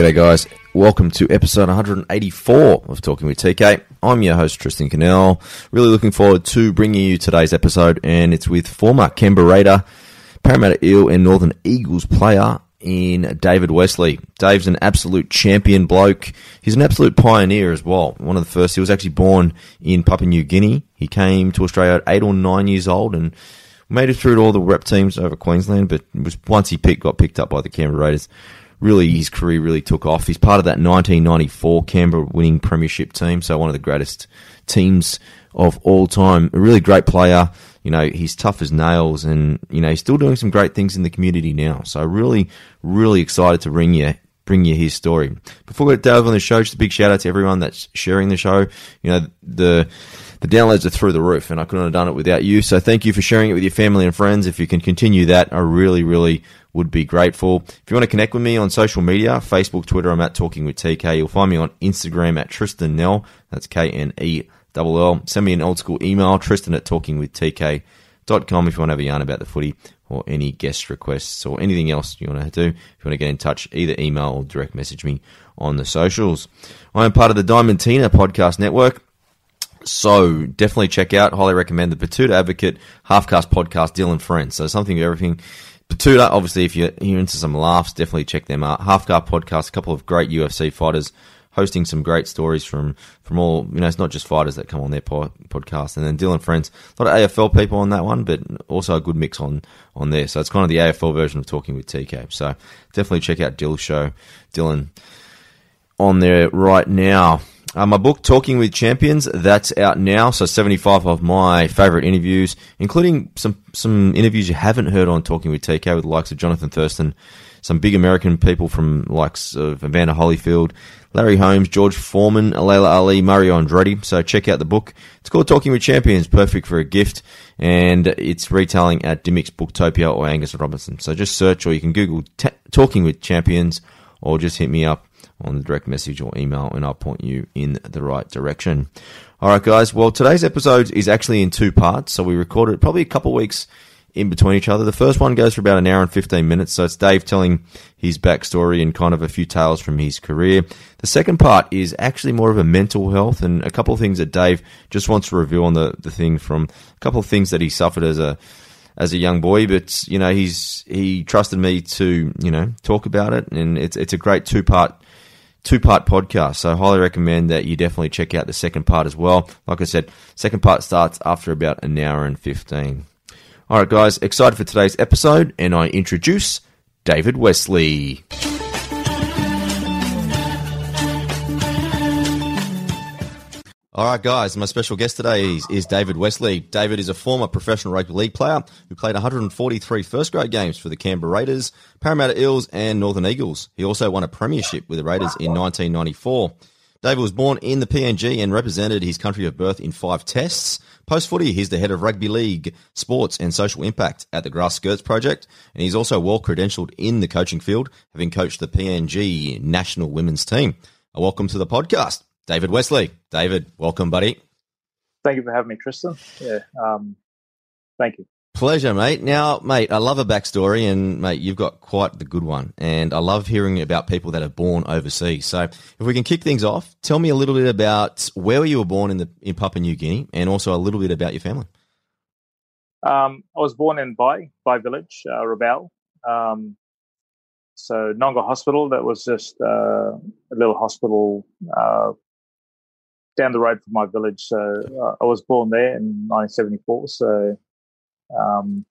G'day, guys. Welcome to episode 184 of Talking with TK. I'm your host, Tristan Knell. Really looking forward to bringing you today's episode, and it's with former Canberra Raider, Parramatta Eel, and Northern Eagles player in David Wesley. Dave's an absolute champion bloke. He's an absolute pioneer as well. One of the first. He was actually born in Papua New Guinea. He came to Australia at eight or nine years old and made it through to all the rep teams over Queensland. But was once he picked, got picked up by the Canberra Raiders really his career really took off. He's part of that 1994 Canberra winning premiership team, so one of the greatest teams of all time. A really great player. You know, he's tough as nails and, you know, he's still doing some great things in the community now. So really, really excited to bring you bring you his story. Before we delve on the show, just a big shout out to everyone that's sharing the show. You know, the the downloads are through the roof, and I couldn't have done it without you. So thank you for sharing it with your family and friends. If you can continue that, I really, really would be grateful. If you want to connect with me on social media, Facebook, Twitter, I'm at Talking with TK. You'll find me on Instagram at Tristan Knell. That's K N E double L. Send me an old school email, Tristan at talkingwithtk.com if you want to have a yarn about the footy or any guest requests or anything else you want to do. If you want to get in touch, either email or direct message me on the socials. I am part of the Diamantina podcast network. So definitely check out, highly recommend the Batuta Advocate Halfcast podcast, Dylan Friends. So something everything Batuta, obviously, if you're, you're into some laughs, definitely check them out. Half Guard Podcast, a couple of great UFC fighters hosting some great stories from, from all, you know, it's not just fighters that come on their po- podcast. And then Dylan Friends, a lot of AFL people on that one, but also a good mix on, on there. So it's kind of the AFL version of talking with TK. So definitely check out Dill's show, Dylan, on there right now. Uh, my book, Talking with Champions, that's out now. So 75 of my favourite interviews, including some, some interviews you haven't heard on Talking with TK with the likes of Jonathan Thurston, some big American people from likes of Evander Holyfield, Larry Holmes, George Foreman, Laila Ali, Mario Andretti. So check out the book. It's called Talking with Champions, perfect for a gift, and it's retailing at Dymocks Booktopia or Angus Robertson. So just search or you can Google t- Talking with Champions or just hit me up on the direct message or email and I'll point you in the right direction. All right, guys. Well, today's episode is actually in two parts. So we recorded probably a couple weeks in between each other. The first one goes for about an hour and 15 minutes. So it's Dave telling his backstory and kind of a few tales from his career. The second part is actually more of a mental health and a couple of things that Dave just wants to review on the, the thing from a couple of things that he suffered as a, as a young boy, but you know he's he trusted me to you know talk about it, and it's it's a great two part two part podcast. So I highly recommend that you definitely check out the second part as well. Like I said, second part starts after about an hour and 15. All right, guys, excited for today's episode, and I introduce David Wesley. All right, guys, my special guest today is, is, David Wesley. David is a former professional rugby league player who played 143 first grade games for the Canberra Raiders, Parramatta Eels, and Northern Eagles. He also won a premiership with the Raiders in 1994. David was born in the PNG and represented his country of birth in five tests. Post footy, he's the head of rugby league, sports, and social impact at the Grass Skirts Project, and he's also well credentialed in the coaching field, having coached the PNG national women's team. Welcome to the podcast. David Wesley. David, welcome, buddy. Thank you for having me, Tristan. Yeah, um, thank you. Pleasure, mate. Now, mate, I love a backstory, and mate, you've got quite the good one. And I love hearing about people that are born overseas. So, if we can kick things off, tell me a little bit about where you were born in the in Papua New Guinea, and also a little bit about your family. Um, I was born in Bai, Bai Village, uh, Rabaul. Um, so Nonga Hospital, that was just uh, a little hospital uh, down the road from my village. So uh, I was born there in 1974. So um,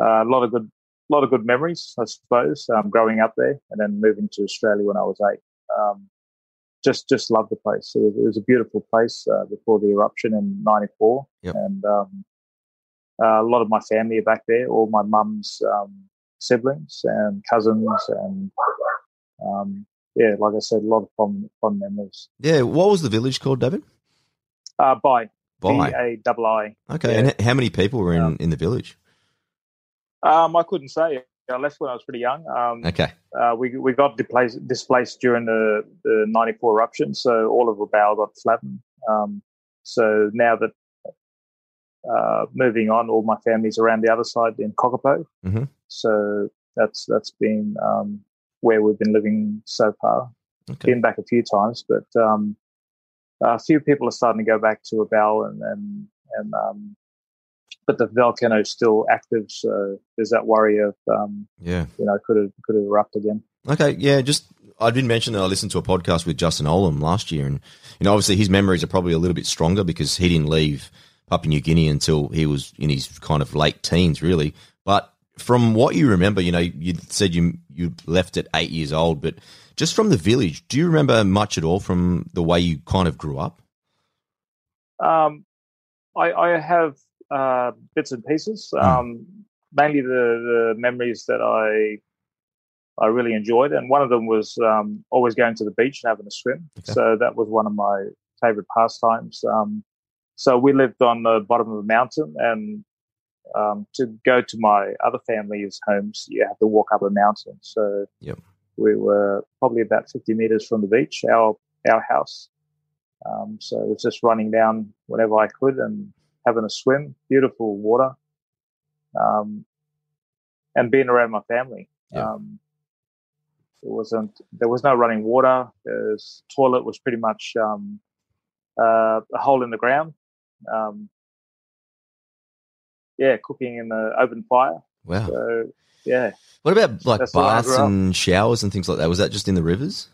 uh, a lot of good, a lot of good memories, I suppose, um, growing up there, and then moving to Australia when I was eight. Um, just, just loved the place. It was, it was a beautiful place uh, before the eruption in '94, yep. and um, uh, a lot of my family are back there. All my mum's um, siblings and cousins and um, yeah, like I said, a lot of fun, fun memories. Yeah, what was the village called, David? Uh, Bai. double I. Okay, yeah. and how many people were in, um, in the village? Um, I couldn't say. I left when I was pretty young. Um, okay. Uh, we we got displaced, displaced during the, the 94 eruption, so all of Rabaul got flattened. Um, so now that uh, moving on, all my family's around the other side in Kokopo. Mm-hmm. So that's that's been um, where we've been living so far. Okay. Been back a few times, but um, a few people are starting to go back to Rabaul and and and um, but the volcano is still active, so there's that worry of um, Yeah. you know could it could it erupt again. Okay, yeah, just I did mention that I listened to a podcast with Justin Olam last year, and you know, obviously his memories are probably a little bit stronger because he didn't leave Papua New Guinea until he was in his kind of late teens, really. But from what you remember, you know, you said you you left at eight years old, but just from the village, do you remember much at all from the way you kind of grew up? Um, I, I have uh, bits and pieces. Hmm. Um, mainly the, the memories that I I really enjoyed, and one of them was um, always going to the beach and having a swim. Okay. So that was one of my favorite pastimes. Um, so we lived on the bottom of a mountain, and um, to go to my other family's homes, you have to walk up a mountain. So Yep. we were probably about fifty meters from the beach. Our our house. Um, so it was just running down whenever I could and having a swim, beautiful water, um, and being around my family. Yeah. Um, it wasn't there was no running water. The toilet was pretty much um, uh, a hole in the ground. Um, yeah, cooking in the open fire. Wow. So yeah, What about like That's the way I baths and showers and things like that? Was that just in the rivers?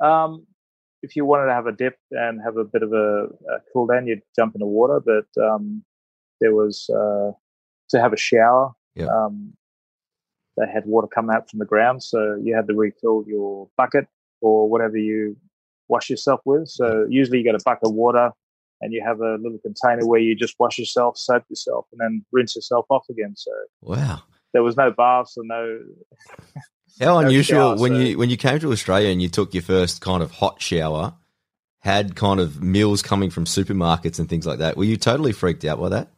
Um, if you wanted to have a dip and have a bit of a, a cool down, you'd jump in the water. But um, there was uh, to have a shower. Yeah. Um, they had water come out from the ground, so you had to refill your bucket or whatever you wash yourself with. So usually you get a bucket of water, and you have a little container where you just wash yourself, soap yourself, and then rinse yourself off again. So Wow. there was no baths or no How No unusual shower, when so- you when you came to Australia and you took your first kind of hot shower, had kind of meals coming from supermarkets and things like that. Were you totally freaked out by that?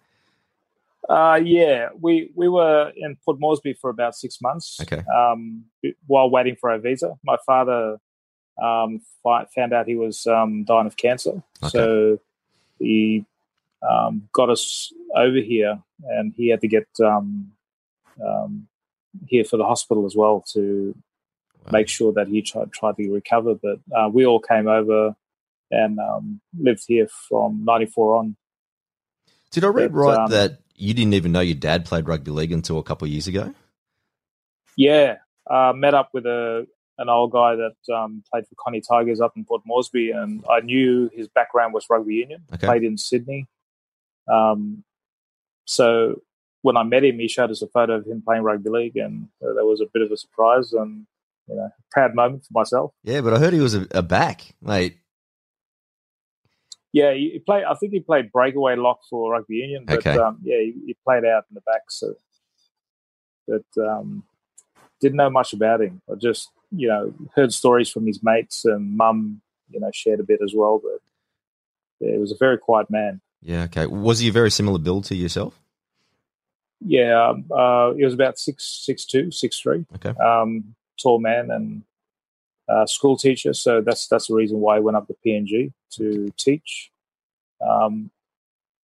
Uh, yeah, we we were in Port Moresby for about six months. Okay. Um, while waiting for our visa, my father um, found out he was um, dying of cancer, Okay. so he um, got us over here, and he had to get um, um, here for the hospital as well to Wow. make sure that he tried tried to recover. But uh, we all came over and um, lived here from '94 on. Did I read But, right um, that you didn't even know your dad played rugby league until a couple of years ago? Yeah, uh, met up with a an old guy that um, played for Kone Tigers up in Port Moresby, and I knew his background was rugby union. Okay. Played in Sydney. Um, so when I met him, he showed us a photo of him playing rugby league, and uh, that was a bit of a surprise and you know proud moment for myself. Yeah, but I heard he was a, a back, mate. Yeah, he, played. I think he played breakaway lock for rugby union, but Okay. um, yeah, he, he played out in the back. So, but um, didn't know much about him. I just you know heard stories from his mates and mum. You know, shared a bit as well. But yeah, he was a very quiet man. Yeah, okay. Was he a very similar build to yourself? Yeah, um, uh, he was about six six two, six three. Okay. Um, tall man and uh, school teacher. So that's that's the reason why I went up to PNG to teach. Um,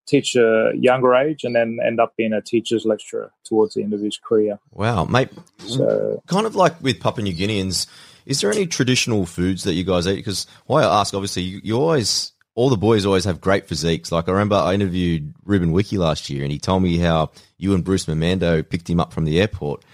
teach a younger age and then end up being a teacher's lecturer towards the end of his career. Wow, mate. So kind of like with Papua New Guineans, is there any traditional foods that you guys eat? Because why I ask, obviously, you, you always, all the boys always have great physiques. Like I remember I interviewed Ruben Wiki last year, and he told me how you and Bruce Mamando picked him up from the airport,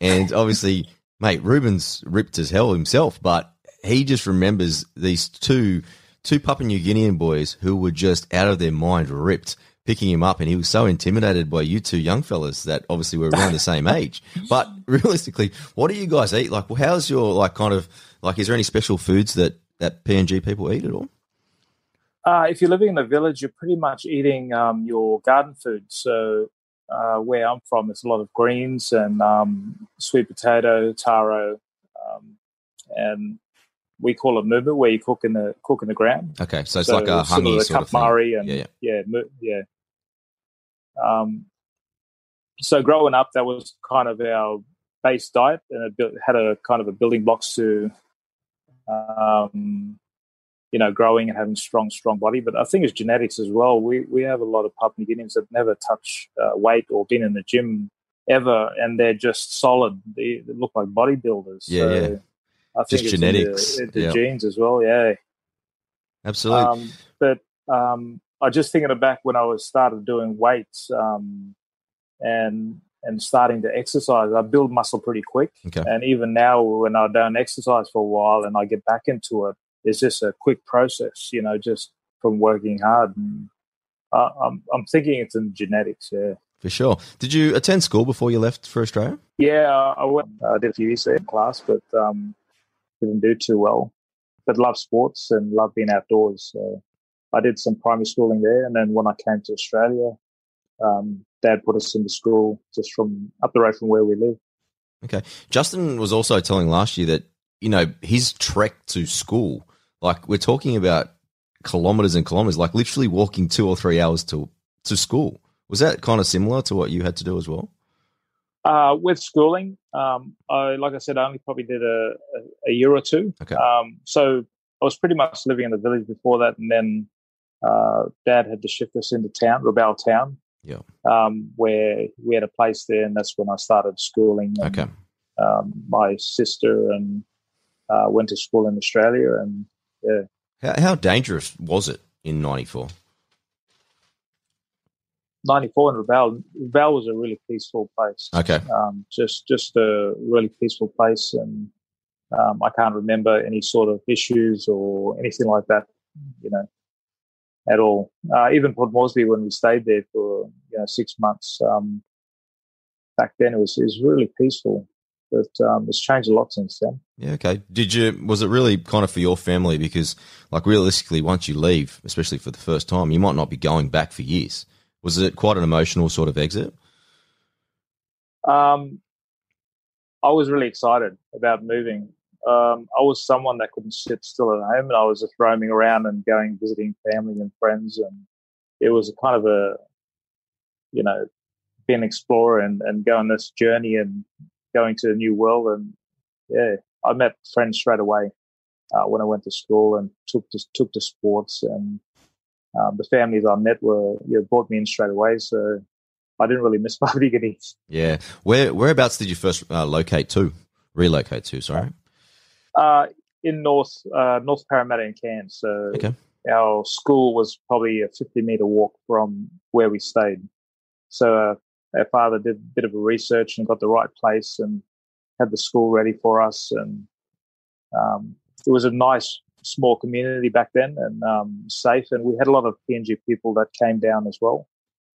and obviously, mate, Ruben's ripped as hell himself, but he just remembers these two two Papua New Guinean boys who were just out of their mind ripped. Picking him up, and he was so intimidated by you two young fellas that obviously were around the same age. But realistically, what do you guys eat? Like, well, how's your like kind of like? Is there any special foods that that PNG people eat at all? uh, if you're living in a village, you're pretty much eating um, your garden food. So uh, where I'm from, it's a lot of greens and um, sweet potato, taro, um, and we call it mumu, where you cook in the cook in the ground. Okay, so it's So like a hangi to sort of thing. Kapmari and Yeah, yeah. yeah, yeah. Um, so growing up, that was kind of our base diet, and it had a kind of a building blocks to, um, you know, growing and having strong, strong body. But I think it's genetics as well. We we have a lot of Papua New Guineans that never touch uh, weight or been in the gym ever, and they're just solid. They, they look like bodybuilders. Yeah, so yeah. I think Just genetics. the, Yeah. genes as well. Yeah. Absolutely. Um, but um, I just thinking of back when I was started doing weights um, and and starting to exercise. I build muscle pretty quick, okay. and even now when I don't exercise for a while and I get back into it, it's just a quick process. You know, just from working hard. And uh, I'm I'm thinking it's in genetics. Yeah. For sure. Did you attend school before you left for Australia? Yeah, I went. I did a few years there in class, but um, didn't do too well. But love sports and love being outdoors. So I did some primary schooling there, and then when I came to Australia, um, Dad put us into school just from up the road from where we live. Okay. Justin was also telling last year that, you know, his trek to school, like we're talking about kilometers and kilometers, like literally walking two or three hours to to school. Was that kind of similar to what you had to do as well? Uh, with schooling, um, I like I said, I only probably did a, a, a year or two. Okay. Um, so I was pretty much living in the village before that, and then uh, Dad had to shift us into town, Rabaul Town. Yeah. Um, where we had a place there, and that's when I started schooling. And, Okay. Um, my sister and uh, went to school in Australia, and How, how dangerous was it in 94? '94 in Rabaul. Rabaul was a really peaceful place. Okay. um, just just a really peaceful place, and um, I can't remember any sort of issues or anything like that, you know, at all. Uh, even Port Moresby, when we stayed there for you know six months, um, back then it was it was really peaceful, but um, it's changed a lot since then. Yeah, okay. Did you was it really kind of for your family because like realistically once you leave, especially for the first time, you might not be going back for years. Was it quite an emotional sort of exit? Um, I was really excited about moving. Um, I was someone that couldn't sit still at home, and I was just roaming around and going visiting family and friends, and it was a kind of a, you know, being an explorer and, and go on this journey and going to a new world, and yeah, I met friends straight away uh, when I went to school and took to, took to sports, and um, the families I met were you know, brought me in straight away, so I didn't really miss New Guinea. Yeah. Where whereabouts did you first uh, locate to? Relocate to, sorry. Uh, in North uh, North Parramatta in Cairns. So Okay. our school was probably a 50 meter walk from where we stayed. So uh, our father did a bit of a research and got the right place and had the school ready for us. And um, it was a nice small community back then and um, safe. And we had a lot of PNG people that came down as well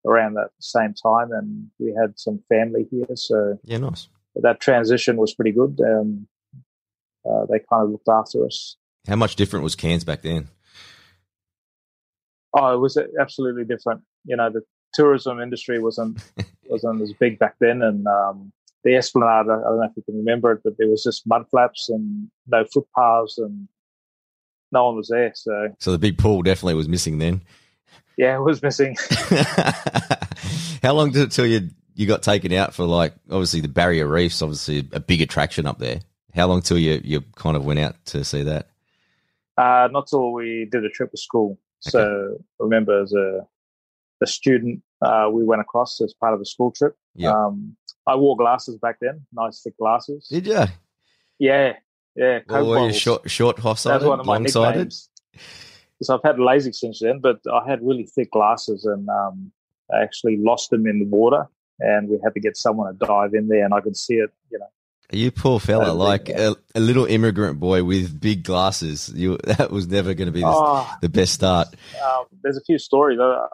around that same time. And we had some family here. So Yeah, nice. that transition was pretty good. Um, uh, they kind of looked after us. How much different was Cairns back then? Oh, it was absolutely different. You know, the tourism industry wasn't wasn't as big back then, and um, the Esplanade. I don't know if you can remember it, but there was just mud flaps and no footpaths, and no one was there. So So the big pool definitely was missing then. yeah, it was missing. How long did it till you you got taken out for like obviously the barrier reefs, obviously a big attraction up there. How long till you you kind of went out to see that? Uh, not till we did a trip to school. So I remember as a a student, uh, we went across as part of a school trip. Yeah. Um, I wore glasses back then, nice thick glasses. Did you? Yeah, yeah. Coke Or bottles. short short That's sided, long-sided? So I've had LASIK since then, but I had really thick glasses, and um, I actually lost them in the water, and we had to get someone to dive in there, and I could see it. You know, You poor fella, like a, a little immigrant boy with big glasses. You that was never going to be the, oh, the best start. um, there's a few stories. Uh,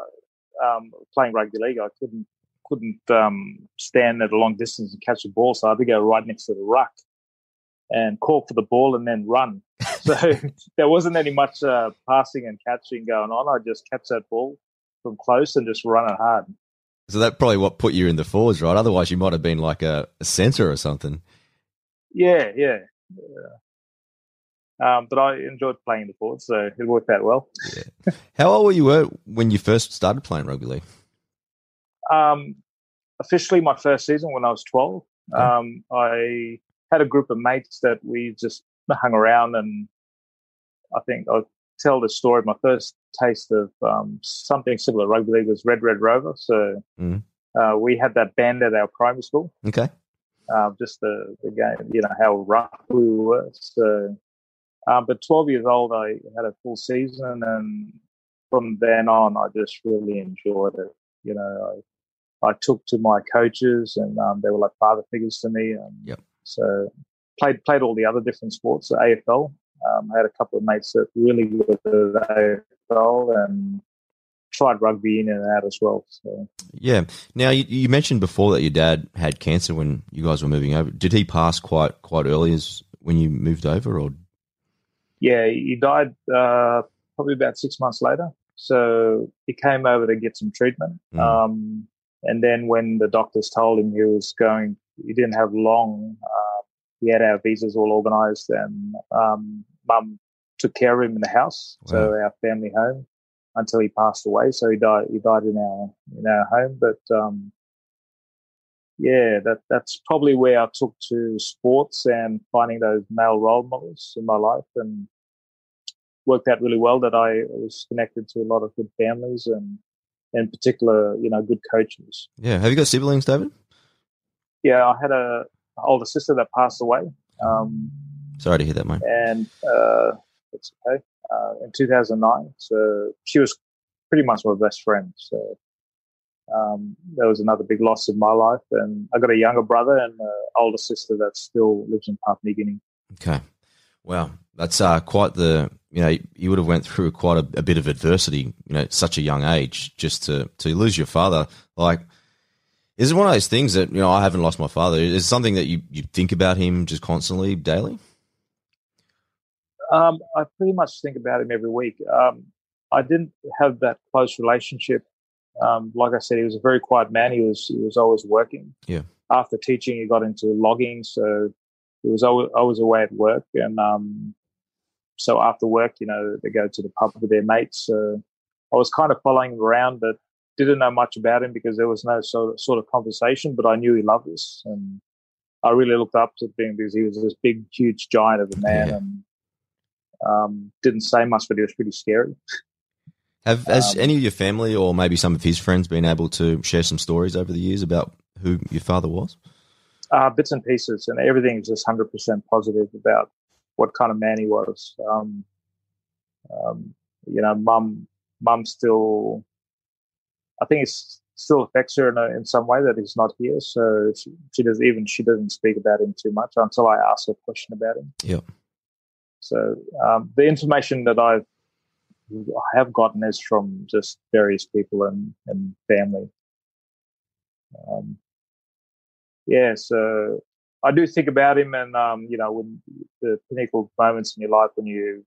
um, playing rugby league, I couldn't couldn't um, stand at a long distance and catch the ball, so I had to go right next to the ruck and call for the ball and then run. So there wasn't any much uh, passing and catching going on. I just catch that ball from close and just run it hard. So that probably what put you in the forwards, right? Otherwise, you might have been like a, a centre or something. Yeah, yeah. yeah. Um, but I enjoyed playing the forward, so it worked out well. How old were you when you first started playing rugby league? Um, officially, my first season when I was 12, Okay. um, I had a group of mates that we just hung around, and I think I'll tell the story. My first taste of um, something similar to rugby league was Red Red Rover. So Mhm. Uh, we had that band at our primary school. Okay. Um, just the, the game, you know, how rough we were. So, um, but 12 years old, I had a full season. And from then on, I just really enjoyed it. You know, I, I took to my coaches and um, they were like father figures to me. Um, yep. So played, played all the other different sports, the AFL. Um, I had a couple of mates that really good at the AFL and tried rugby in and out as well. So yeah. Now you, you, mentioned before that your dad had cancer when you guys were moving over. Did he pass quite quite early as when you moved over, or? Yeah, he died uh, probably about six months later. So he came over to get some treatment. Mm. Um, and then when the doctors told him he was going, he didn't have long. Uh, he had our visas all organised, and um, mum took care of him in the house, wow. so our family home until he passed away. So he died. He died in our in our home. But um, yeah, that that's probably where I took to sports and finding those male role models in my life, and worked out really well that I was connected to a lot of good families and in particular, you know, good coaches. Yeah. Have you got siblings, David? Yeah, I had a older sister that passed away. Um, Sorry to hear that, mate. And uh, it's okay uh, in 2009. So she was pretty much my best friend. So um, that was another big loss in my life. And I got a younger brother and an older sister that still lives in Papua New Guinea. Okay. Well, that's uh, quite the you know you would have went through quite a, a, bit of adversity you know at such a young age just to to lose your father like is it one of those things that you know I haven't lost my father is something that you you think about him just constantly daily um, I pretty much think about him every week. Um, I didn't have that close relationship. Um, like I said, he was a very quiet man. He was he was always working. Yeah. After teaching, he got into logging, so he was always, always away at work. And um, so after work, you know, they go to the pub with their mates. So I was kind of following him around, but didn't know much about him because there was no sort of, sort of conversation. But I knew he loved us, and I really looked up to him because he was this big, huge giant of a man, yeah. and um, didn't say much, but he was pretty scary. Have has um, any of your family or maybe some of his friends been able to share some stories over the years about who your father was? Uh, bits and pieces, and everything is just hundred percent positive about what kind of man he was. Um, um, you know, mum, mum still, I think it still affects her in, a, in some way that he's not here. So she, she does even she doesn't speak about him too much until I ask a question about him. Yeah. So um, the information that I've I have gotten is from just various people and, and family. Um, yeah, so I do think about him, and um, you know, when the pinnacle moments in your life when you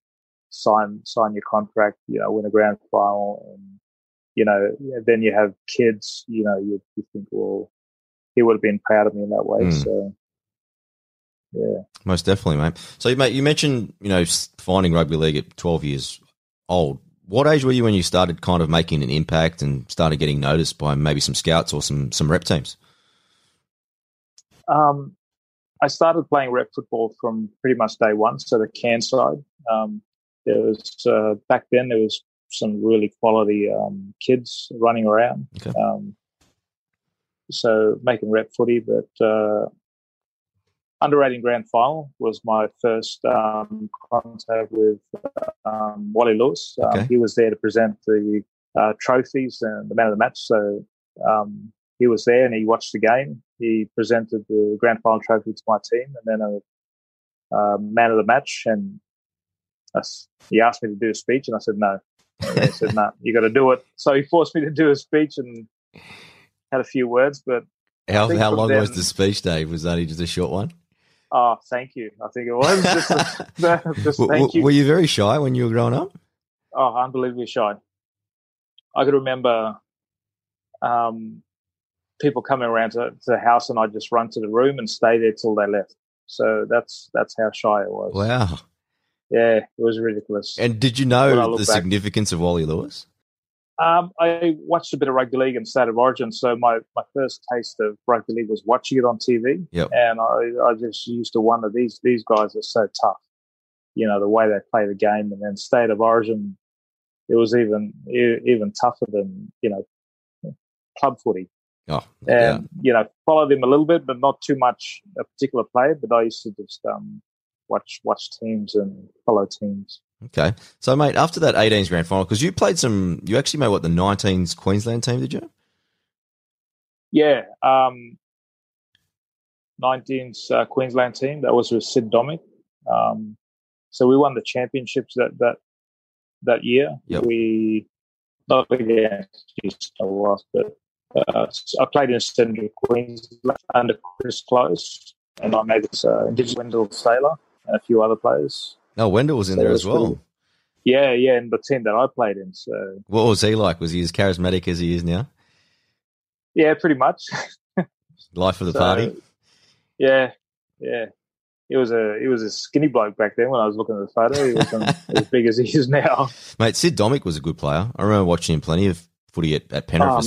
sign sign your contract, you know, win a grand final, and you know, then you have kids. You know, you, you think, well, he would have been proud of me in that way. Mm. So yeah, most definitely, mate. So, mate, you mentioned you know finding rugby league at twelve years old. What age were you when you started kind of making an impact and started getting noticed by maybe some scouts or some some rep teams? Um, I started playing rep football from pretty much day one. So the Cairns side, um, there was uh, back then there was some really quality um, kids running around. Okay. Um, so making rep footy, but uh, under 18 grand final was my first um, contact with um, Wally Lewis. Um, okay. he was there to present the uh, trophies and the man of the match. So um, he was there and he watched the game. He presented the grand final trophy to my team and then a, a man of the match. And I, he asked me to do a speech, and I said no. And he said, "No, you got to do it." So he forced me to do a speech and had a few words, but how how long then, was the speech, Dave? Was that just a short one? Oh, thank you. I think it was. Just, a, just thank you. Were you very shy when you were growing up? Oh, unbelievably shy. I could remember um, people coming around to, to, the house, and I'd just run to the room and stay there till they left. So that's that's how shy it was. Wow. Yeah, it was ridiculous. And did you know the back. significance of Wally Lewis? Um, I watched a bit of rugby league and State of Origin, so my, my first taste of rugby league was watching it on TV. Yep. And I, I just used to wonder these these guys are so tough, you know, the way they play the game. And then State of Origin, it was even even tougher than you know club footy. Oh, and you know followed him a little bit, but not too much a particular player. But I used to just um, watch watch teams and follow teams. Okay, so mate, after that 18s grand final, because you played some, you actually made what the 19s Queensland team, did you? Yeah, um, 19s uh, Queensland team that was with Sid Domic. Um, so we won the championships that that that year. Yep. We not against East was, but uh, I played in Central Queensland under Chris Close, and I made this uh, Indigenous Wendell Sailor a few other players. Oh, Wendell was in So there it as well. pretty- Yeah, yeah, and the team that I played in. So What was he like? Was he as charismatic as he is now? yeah, pretty much. Life of the So, party. Yeah, yeah. He was a he was a skinny bloke back then when I was looking at the photo. He wasn't as big as he is now. Mate, Sid Domic was a good player. I remember watching him plenty of footy at, at Penrith, Oh, mate.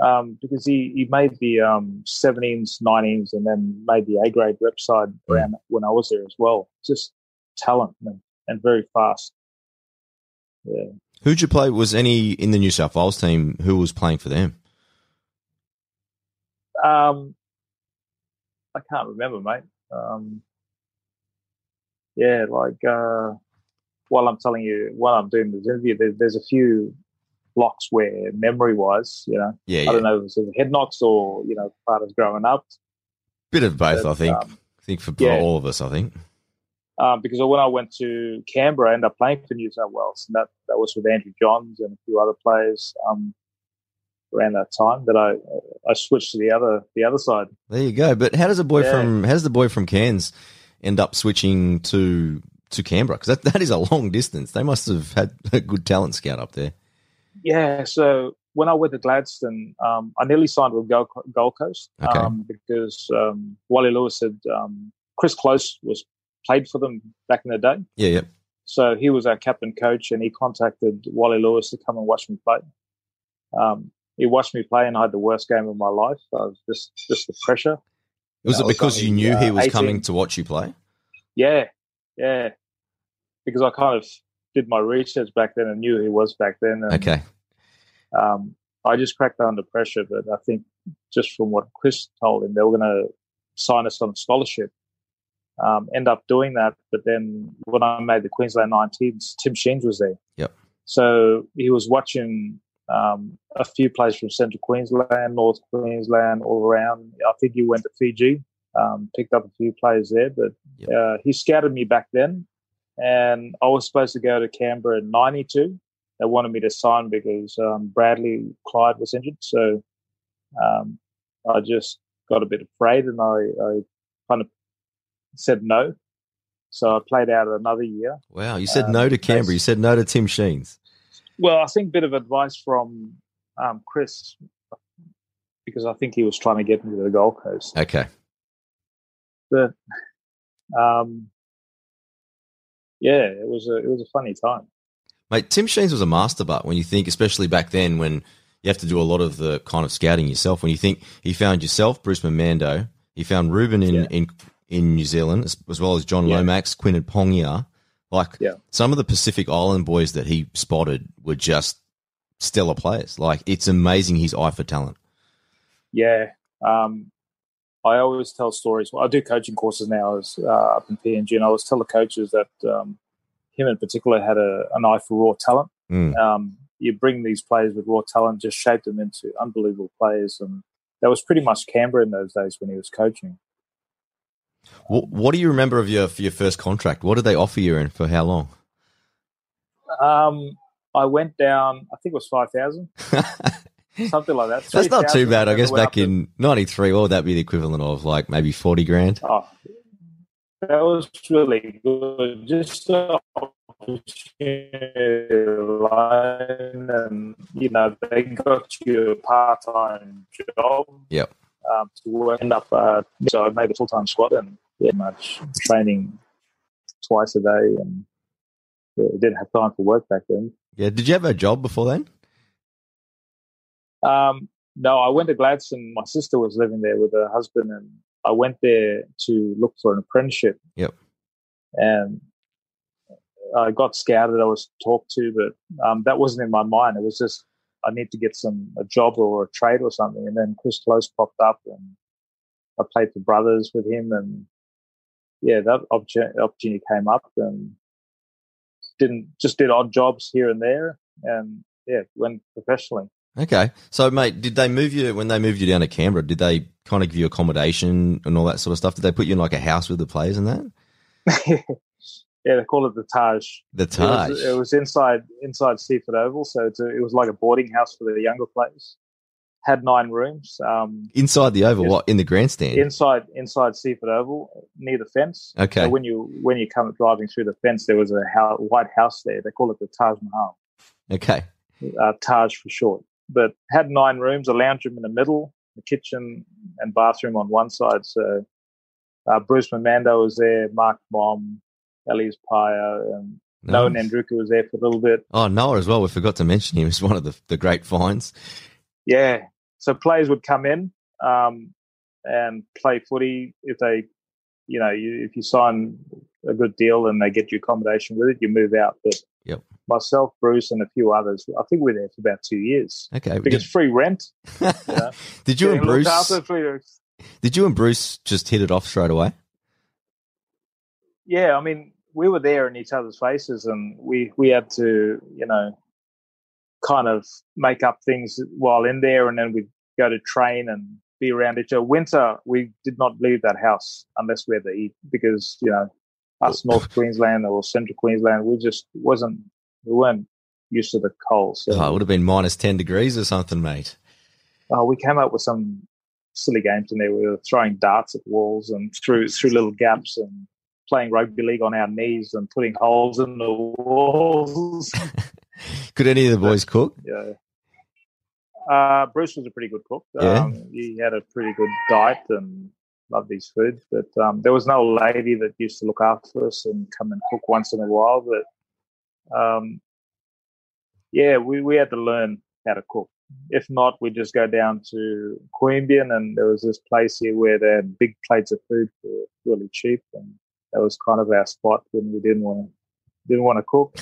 Um, because he, he made the um, 17s, 19s, and then made the A grade rep side around when I was there as well. Just talent and, and very fast. Yeah. Who'd you play? Was any in the New South Wales team who was playing for them? Um, I can't remember, mate. Um, yeah, like uh, while I'm telling you, while I'm doing this interview, there, there's a few blocks where memory-wise, you know, Yeah, I yeah. don't know if it's the head knocks or you know, part of growing up. Bit of both, But, I think. um, I think for yeah. all of us, I think. um, because when I went to Canberra, I ended up playing for New South Wales, and that, that was with Andrew Johns and a few other players um, around that time. That I I switched to the other the other side. There you go. But how does a boy Yeah. from how does the boy from Cairns end up switching to to Canberra? Because that, that is a long distance. They must have had a good talent scout up there. Yeah, so when I went to Gladstone, um, I nearly signed with Gold, Gold Coast Okay. um, because um, Wally Lewis said um, Chris Close was played for them back in the day. Yeah, yeah. So he was our captain coach, and he contacted Wally Lewis to come and watch me play. Um, he watched me play, and I had the worst game of my life. I was just just the pressure. Was it was because you only, knew he uh, was 18. coming to watch you play? Yeah, yeah. Because I kind of did my research back then and knew he was back then. Okay. Um, I just cracked under pressure, but I think just from what Chris told him, they were going to sign us on a scholarship. Um, end up doing that, but then when I made the Queensland 19s, Tim Sheens was there. Yep. So he was watching um, a few players from Central Queensland, North Queensland, all around. I think he went to Fiji, um, picked up a few players there, but Yep. uh, he scouted me back then, and I was supposed to go to Canberra in '92 they wanted me to sign because um, Bradley Clyde was injured. So um, I just got a bit afraid and I, I kind of said no. So I played out another year. Wow. You said Um, no to Canberra. You said no to Tim Sheens. Well, I think a bit of advice from um, Chris because I think he was trying to get me to the Gold Coast. Okay. But um, yeah, it was a it was a funny time. Mate, Tim Sheens was a master butt when you think, especially back then when you have to do a lot of the kind of scouting yourself. When you think he found yourself, Bruce Mamando, he found Ruben in, Yeah. in in New Zealand, as, as well as John Yeah. Lomax, Quentin Pongia. Like Yeah. some of the Pacific Island boys that he spotted were just stellar players. Like it's amazing his eye for talent. Yeah. Um, I always tell stories. Well, I do coaching courses now as, uh, up in PNG, and I always tell the coaches that um, him in particular had a, an eye for raw talent. Mm. Um, you bring these players with raw talent, just shape them into unbelievable players. And that was pretty much Canberra in those days when he was coaching. What, what do you remember of your for your first contract? What did they offer you and for how long? Um, I went down, I think it was 5,000, something like that. That's not too bad. I guess back in '93, what would that be the equivalent of? Like maybe 40 grand? Oh, that was really good. Just the opportunity line, and you know they got you a part time job. Yep. Um, to work end up. Uh, so I made a full time squad and yeah, much training twice a day and yeah, didn't have time for work back then. Yeah. Did you have a job before then? Um, no, I went to Gladstone. My sister was living there with her husband, and I went there to look for an apprenticeship. Yep. And I got scouted. I was talked to, but um, that wasn't in my mind. It was just I need to get some a job or a trade or something. And then Chris Close popped up, and I played for Brothers with him, and yeah, that opportunity came up, and didn't just did odd jobs here and there, and yeah, went professionally. Okay, so mate, did they move you when they moved you down to Canberra? Did they kind of give you accommodation and all that sort of stuff? Did they put you in like a house with the players and that? yeah, they call it the Taj. The Taj. It was, it was inside inside Seiffert Oval, so a, it was like a boarding house for the younger players. Had nine rooms. Um, inside the oval, what in the grandstand? Inside inside Seiffert Oval, near the fence. Okay. So when you when you come driving through the fence, there was a house, white house there. They call it the Taj Mahal. Okay. Uh, Taj for short. But had nine rooms, a lounge room in the middle, the kitchen and bathroom on one side. So uh, Bruce Mamando was there, Mark Mom, Elias Pier, and nice. Noa Nadruku was there for a little bit. Oh, Noa as well. We forgot to mention him as one of the, the great finds. Yeah. So players would come in um, and play footy if they, you know, you, if you sign a good deal and they get you accommodation with it, you move out. But yep. myself, Bruce, and a few others, I think we are there for about two years. Okay. Because did, free rent. You know, did you and Bruce? Did you and Bruce just hit it off straight away? Yeah, I mean, we were there in each other's faces, and we we had to, you know, kind of make up things while in there, and then we'd go to train and be around each other. Winter, we did not leave that house unless we had to eat because you know us North Queensland or Central Queensland, we just wasn't we weren't used to the cold. So oh, it would have been minus ten degrees or something, mate. Oh, we came up with some silly games in there. We were throwing darts at walls and through through little gaps and playing rugby league on our knees and putting holes in the walls. Could any of the boys cook? Yeah. Uh, Bruce was a pretty good cook. Yeah. Um, he had a pretty good diet and loved his food. But um, there was no lady that used to look after us and come and cook once in a while. But um, yeah, we, we had to learn how to cook. If not, we just go down to Queanbeyan, and there was this place here where they had big plates of food for really cheap, and that was kind of our spot when we didn't want to didn't want to cook.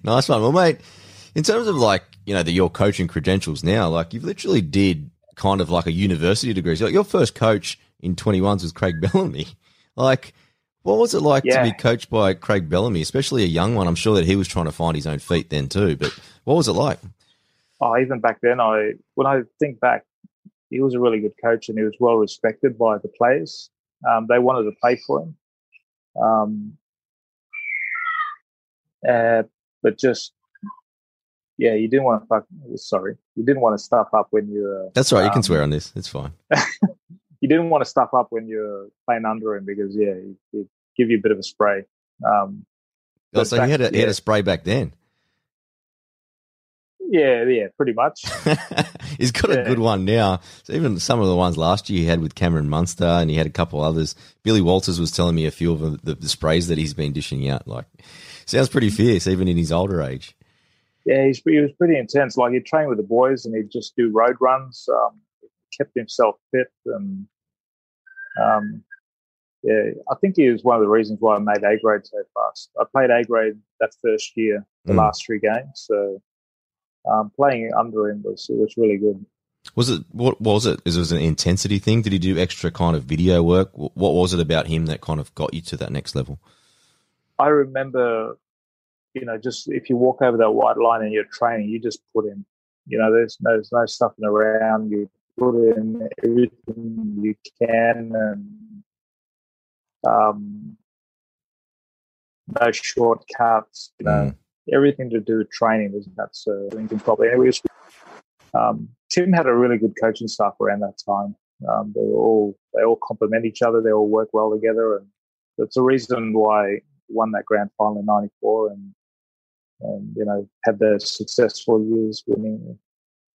nice one, well, mate. In terms of like you know the, your coaching credentials now, like you've literally did kind of like a university degree. So like your first coach in 21s was Craig Bellamy. Like, what was it like yeah. to be coached by Craig Bellamy, especially a young one? I'm sure that he was trying to find his own feet then too. But what was it like? Oh, even back then, I when I think back, he was a really good coach and he was well respected by the players. Um, they wanted to play for him. Um, uh, but just yeah, you didn't want to fuck. Sorry, you didn't want to stuff up when you. That's right. Um, you can um, swear on this. It's fine. you didn't want to stuff up when you're playing under him because yeah, he'd, give you a bit of a spray. Um, oh, so back, he had a, yeah. he had a spray back then. Yeah, yeah, pretty much. He's got yeah. a good one now. So even some of the ones last year he had with Cameron Munster, and he had a couple others. Billy Walters was telling me a few of the, the sprays that he's been dishing out. Like, sounds pretty fierce, even in his older age. Yeah, he's, he was pretty intense. Like he'd train with the boys, and he'd just do road runs. Um, kept himself fit, and um, yeah, I think he was one of the reasons why I made A grade so fast. I played A grade that first year, the mm. last three games. So um, playing under him was was really good. Was it what was it? Is it was an intensity thing? Did he do extra kind of video work? What was it about him that kind of got you to that next level? I remember, you know, just if you walk over that white line and you're training, you just put in. You know, there's no there's no stuffing around. You put in everything you can and um, no shortcuts. You know, mm. everything to do with training. There's that's uh, anything properly. Anyway, um, Tim had a really good coaching staff around that time. Um, they were all they all complement each other. They all work well together, and that's the reason why I won that grand final in '94 and and you know had the successful years winning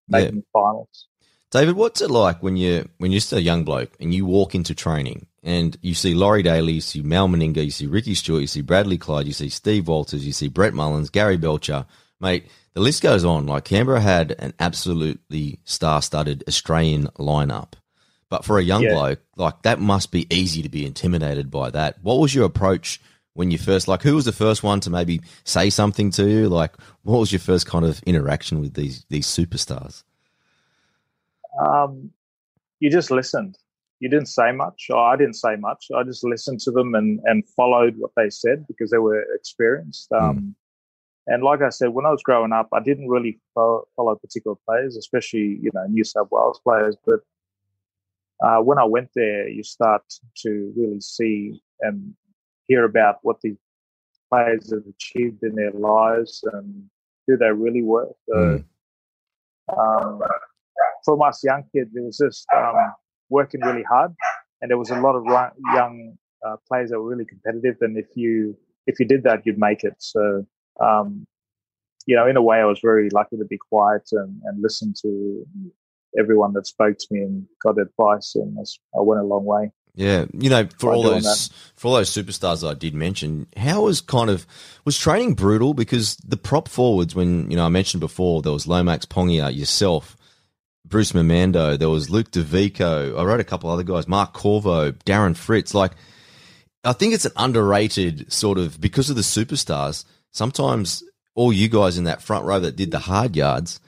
making yeah. finals. David, what's it like when you when you're still a young bloke and you walk into training and you see Laurie Daley, you see Mal Meninga, you see Ricky Stuart, you see Bradley Clyde, you see Steve Walters, you see Brett Mullins, Gary Belcher, mate. The list goes on. Like Canberra had an absolutely star-studded Australian lineup, but for a young yeah. bloke, like that must be easy to be intimidated by that. What was your approach when you first like who was the first one to maybe say something to you? Like what was your first kind of interaction with these these superstars? Um, you just listened. You didn't say much. Or I didn't say much. I just listened to them and and followed what they said because they were experienced. Um, mm. And like I said, when I was growing up, I didn't really follow, follow particular players, especially you know New South Wales players. But uh, when I went there, you start to really see and hear about what the players have achieved in their lives and who they really were. So, mm. um, from us young kids, it was just um, working really hard, and there was a lot of young uh, players that were really competitive. And if you if you did that, you'd make it. So, um, you know, in a way, I was very lucky to be quiet and, and listen to everyone that spoke to me and got advice, and I went a long way. Yeah, you know, for all those that. for all those superstars I did mention, how was kind of was training brutal because the prop forwards when you know I mentioned before there was Lomax Pongia, yourself, Bruce Mamando, there was Luke Davico, I wrote a couple other guys, Mark Corvo, Darren Fritz. Like, I think it's an underrated sort of because of the superstars. Sometimes all you guys in that front row that did the hard yards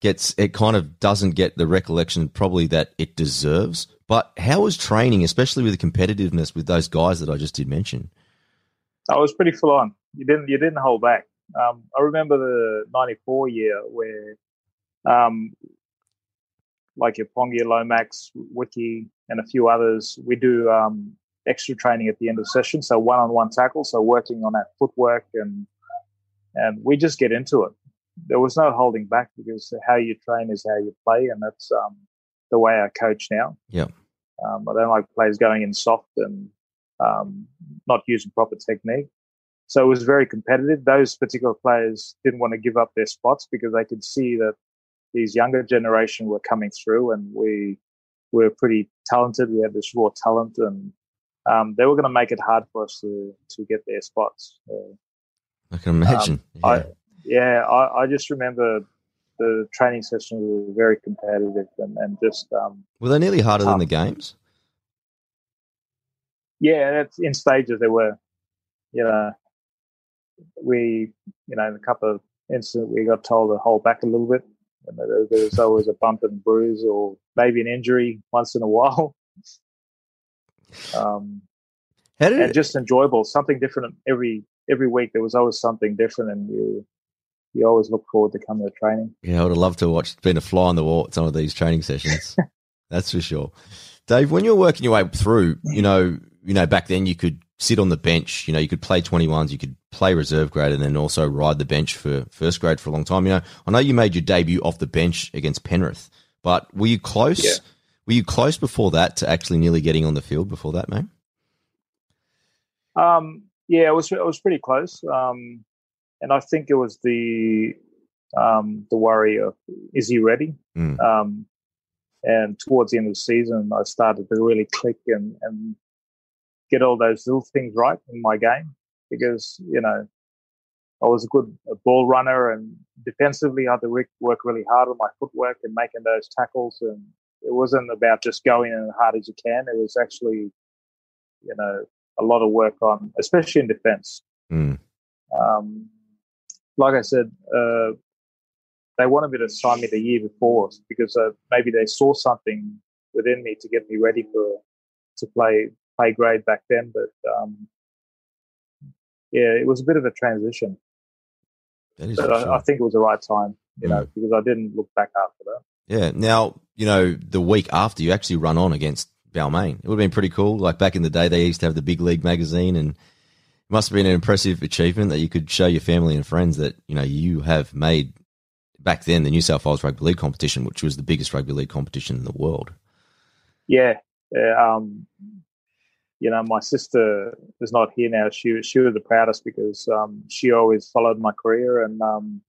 gets it kind of doesn't get the recollection probably that it deserves but how was training, especially with the competitiveness with those guys that I just did mention? I was pretty full on. You didn't you didn't hold back. Um, I remember the '94 year where, um, like your Pongia, Lomax, Wiki, and a few others, we do um, extra training at the end of the session. So one-on-one tackle, so working on that footwork, and and we just get into it. There was no holding back because how you train is how you play, and that's um, the way I coach now. Yeah. Um, I don't like players going in soft and um, not using proper technique. So it was very competitive. Those particular players didn't want to give up their spots because they could see that these younger generation were coming through and we were pretty talented. We had this raw talent and um, they were going to make it hard for us to, to get their spots. I can imagine. Um, yeah, I, yeah I, I, just remember the training sessions were very competitive and, and just um, were they nearly harder than the games? Yeah, that's in stages. There were, you know, we, you know, in a couple of incidents, we got told to hold back a little bit. And there's always a bump and bruise or maybe an injury once in a while. Um, and it- just enjoyable, something different every every week. There was always something different, and you you always look forward to coming to training. Yeah, I would have loved to watch been a fly on the wall at some of these training sessions. That's for sure. Dave, when you were working your way through, you know, you know, back then you could sit on the bench, you know, you could play 21s, you could play reserve grade and then also ride the bench for first grade for a long time. You know, I know you made your debut off the bench against Penrith, but were you close? Yeah. Were you close before that to actually nearly getting on the field before that, mate? Um, yeah, it was, it was pretty close. Um, and I think it was the um, the worry of is he ready? Mm. Um, and towards the end of the season, I started to really click and, and get all those little things right in my game because you know I was a good ball runner and defensively I had to work really hard on my footwork and making those tackles and it wasn't about just going in as hard as you can. It was actually you know a lot of work on, especially in defense. Mm. Um, like I said, uh, they wanted me to sign me the year before because uh, maybe they saw something within me to get me ready for to play play grade back then. But um, yeah, it was a bit of a transition. But I, I, think it was the right time, you know, mm. because I didn't look back after that. Yeah. Now, you know, the week after you actually run on against Balmain. It would have been pretty cool. Like back in the day, they used to have the Big League magazine and it must have been an impressive achievement that you could show your family and friends that you know you have made back then the New South Wales Rugby League competition, which was the biggest rugby league competition in the world. Yeah, um, you know, my sister is not here now. She she was the proudest because um, she always followed my career, and um,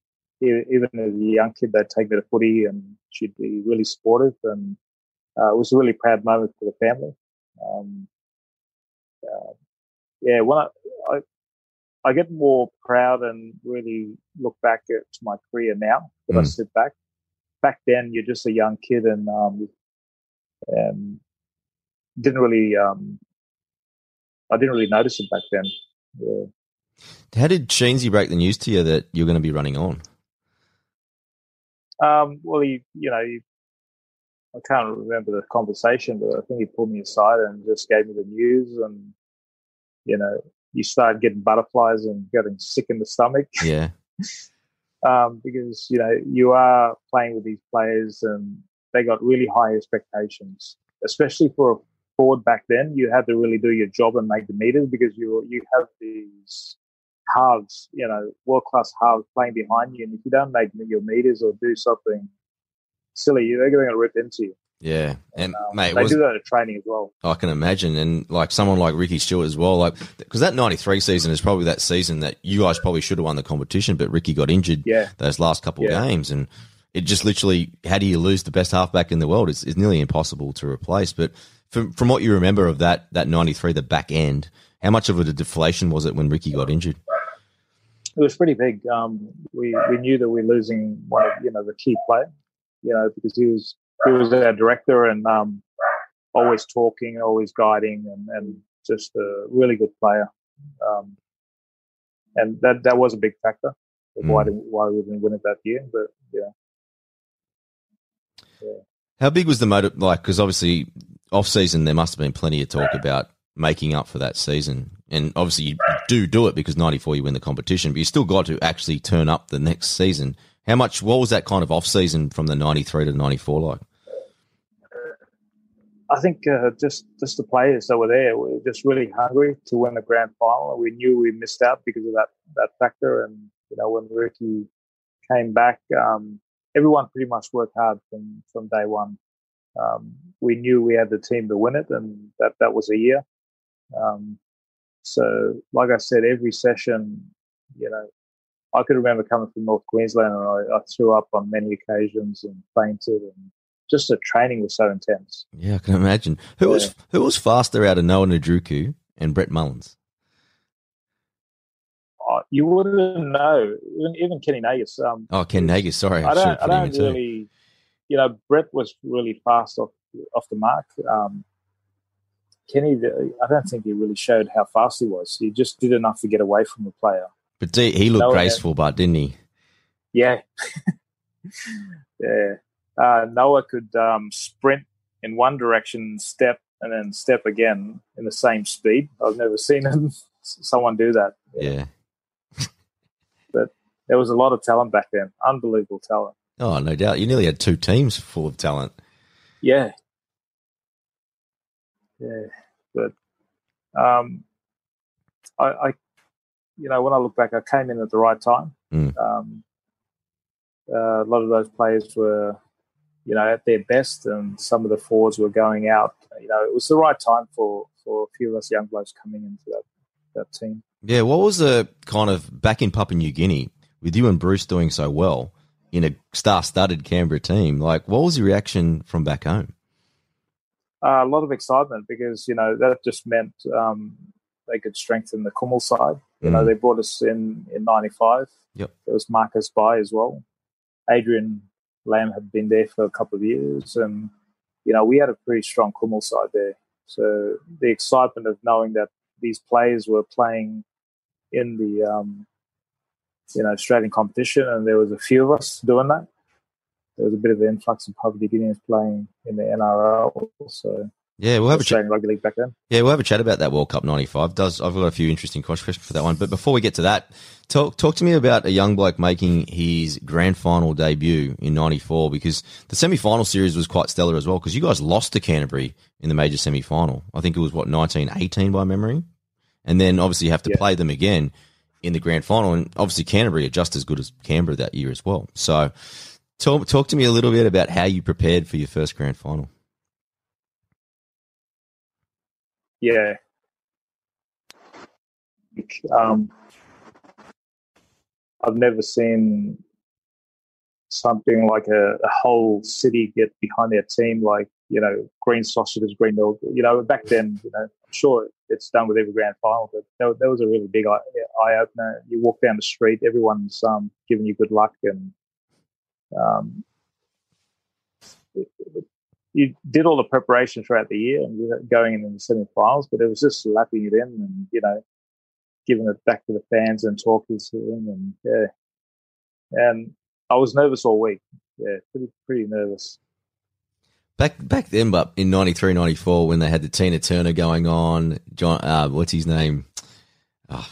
even as a young kid, they'd take me to footy, and she'd be really supportive, and uh, it was a really proud moment for the family. Um, uh, yeah, when I, I, I get more proud and really look back at my career now that mm. I sit back. Back then, you're just a young kid and um, and didn't really um, I didn't really notice it back then. yeah. How did Sheensy break the news to you that you're going to be running on? Um, well, he, you know, he, I can't remember the conversation, but I think he pulled me aside and just gave me the news, and you know, you start getting butterflies and getting sick in the stomach. Yeah. um, because you know you are playing with these players, and they got really high expectations, especially for a forward back then. You had to really do your job and make the meters because you you have these halves, you know, world class halves playing behind you, and if you don't make your meters or do something silly, they're going to rip into you. Yeah, and Um, mate, they do that at training as well. I can imagine, and like someone like Ricky Stuart as well, like because that '93 season is probably that season that you guys probably should have won the competition, but Ricky got injured Yeah, those last couple of Yeah. games, and it just literally, how do you lose the best halfback in the world? It's, it's nearly impossible to replace. But from from what you remember of that that '93, the back end, how much of a deflation was it when Ricky got injured? it was pretty big. Um, we we knew that we were losing one of you know the key player, you know, because he was he was our director and um, always talking, always guiding, and, and just a really good player. Um, and that that was a big factor why Mm. didn't, why we didn't win it that year. But yeah, How big was the motive? Like, because obviously off season there must have been plenty of talk about making up for that season, and obviously you do do it because '94 you win the competition, but you still got to actually turn up the next season. How much? What was that kind of off season from the '93 to '94 like? I think uh, just just the players that were there were just really hungry to win the grand final. We knew we missed out because of that that factor, and you know when Ricky came back, um, everyone pretty much worked hard from from day one. Um, we knew we had the team to win it, and that that was a year. Um, so, like I said, every session, you know, I could remember coming from North Queensland, and I, I threw up on many occasions and fainted, and just the training was so intense. Yeah, I can imagine. Who was who was faster out of Noa Nadruku and Brett Mullins? Uh, you wouldn't know. Even, even Kenny Nagas. Um, Oh, Ken Nagas. Sorry, I should don't. I put him in don't too. You know, Brett was really fast off off the mark. Um, Kenny, I don't think he really showed how fast he was. He just did enough to get away from the player. But he he looked Noa- graceful, but didn't he? Yeah, yeah. Uh, Noa could um, sprint in one direction, step, and then step again in the same speed. I've never seen him, someone do that. Yeah. But there was a lot of talent back then. Unbelievable talent. Oh, no doubt. You nearly had two teams full of talent. Yeah. Yeah. But um I, I you know, when I look back I came in at the right time. Mm. Um uh, a lot of those players were, you know, at their best and some of the forwards were going out. You know, it was the right time for, for a few of us young blokes coming into that, that team. Yeah, what was the kind of back in Papua New Guinea with you and Bruce doing so well in a star-studded Canberra team? Like, what was your reaction from back home? Uh, a lot of excitement because, you know, that just meant um, they could strengthen the Kumul side. You know, Mm. they brought us in in 95. Yep. There was Marcus Bai as well. Adrian Lam had been there for a couple of years. And, you know, we had a pretty strong Kumul side there. So the excitement of knowing that these players were playing in the, um, you know, Australian competition and there was a few of us doing that. There was a bit of an influx of Papua New Guineans playing in the NRL. So Yeah, we'll have a chat. Rugby League back then. Yeah, we'll have a chat about that World Cup '95. Does I've got a few interesting questions for that one, but before we get to that, talk talk to me about a young bloke making his grand final debut in '94 because the semi final series was quite stellar as well. Because you guys lost to Canterbury in the major semi final. I think it was what 1918 by memory, and then obviously you have to Yeah. play them again in the grand final, and obviously Canterbury are just as good as Canberra that year as well. So, talk talk to me a little bit about how you prepared for your first grand final. Yeah. Um, I've never seen something like a, a whole city get behind their team, like, you know, green sausages, green milk. You know, back then, you know, I'm sure it's done with every grand final, but that, that was a really big eye, opener. You walk down the street, everyone's um, giving you good luck, and um, you did all the preparation throughout the year and going in the semi-finals, but it was just lapping it in and you know giving it back to the fans and talking to them, and yeah, and I was nervous all week. Yeah, pretty pretty nervous. Back back then, but in 93, 94, when they had the Tina Turner going on, John, uh, what's his name? Oh,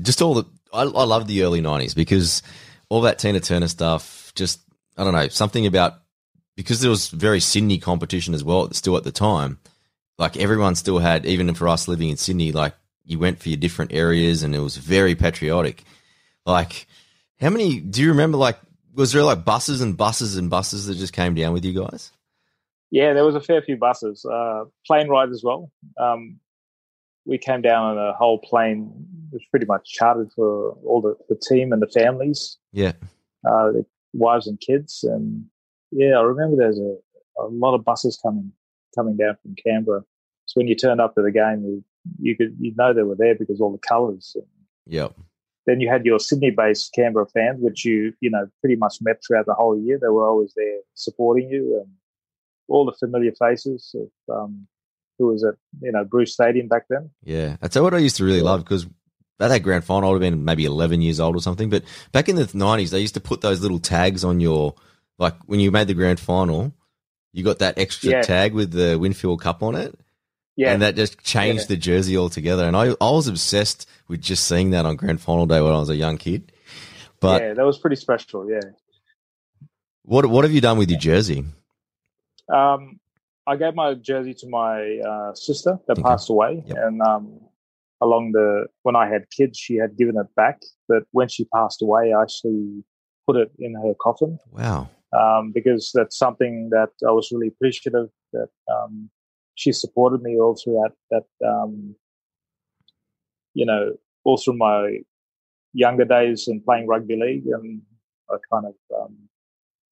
just all the. I, I love the early nineties because all that Tina Turner stuff. Just I don't know something about because there was very Sydney competition as well. Still at the time, like everyone still had, even for us living in Sydney, like you went for your different areas, and it was very patriotic. Like, how many do you remember? Like, was there like buses and buses and buses that just came down with you guys? Yeah, there was a fair few buses, uh, plane ride as well. Um, we came down on a whole plane, which pretty much chartered for all the, the team and the families. Yeah, uh, the wives and kids, and yeah, I remember there's a, a lot of buses coming coming down from Canberra. So when you turned up to the game, you, you could you know they were there because all the colours. Yep. Then you had your Sydney-based Canberra fans, which you you know pretty much met throughout the whole year. They were always there supporting you, and all the familiar faces of um, who was at you know Bruce Stadium back then. Yeah, that's what I used to really love because at that grand final, I would have been maybe eleven years old or something. But back in the nineties, they used to put those little tags on your like when you made the grand final, you got that extra yeah. tag with the Winfield Cup on it. Yeah. And that just changed yeah. the jersey altogether. And I, I was obsessed with just seeing that on grand final day when I was a young kid. But yeah, that was pretty special. Yeah. What What have you done with your jersey? Um, I gave my jersey to my uh, sister that okay. passed away, yep. and um, along the when I had kids, she had given it back. But when she passed away, I actually put it in her coffin. Wow! Um, because that's something that I was really appreciative that um, she supported me all through that. That um, you know, all through my younger days in playing rugby league, and I kind of um,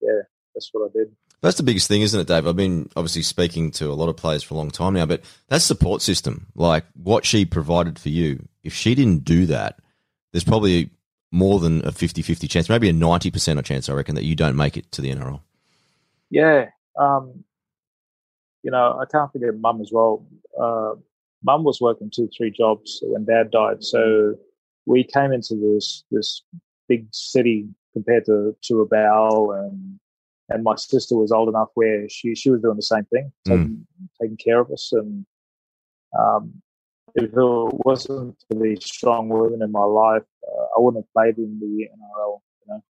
yeah, that's what I did. That's the biggest thing, isn't it, Dave? I've been obviously speaking to a lot of players for a long time now, but that support system, like what she provided for you, if she didn't do that, there's probably more than a 50 50 chance, maybe a 90% chance, I reckon, that you don't make it to the NRL. Yeah. Um, you know, I can't forget mum as well. Uh, mum was working two, three jobs when dad died. So we came into this, this big city compared to, to Rabaul and and my sister was old enough where she she was doing the same thing, hmm. taking, mm. taking care of us. And um, if it wasn't for these strong women in my life, uh, I wouldn't have played in the NRL, you know,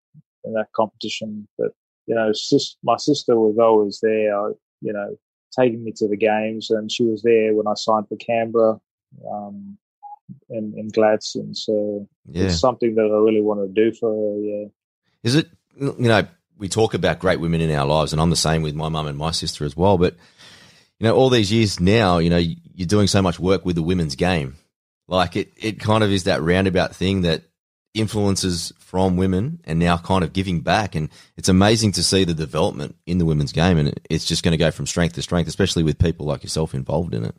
in that competition. But you know, sis, my sister was always there, uh, you know, taking me to the games, and she was there when I signed for Canberra. Um, in, in Gladstone, so yeah. it's something that I really want to do for her. Yeah, is it you know we talk about great women in our lives, and I'm the same with my mum and my sister as well. But you know, all these years now, you know, you're doing so much work with the women's game. Like it, it kind of is that roundabout thing that influences from women and now kind of giving back. And it's amazing to see the development in the women's game. And it's just going to go from strength to strength, especially with people like yourself involved in it.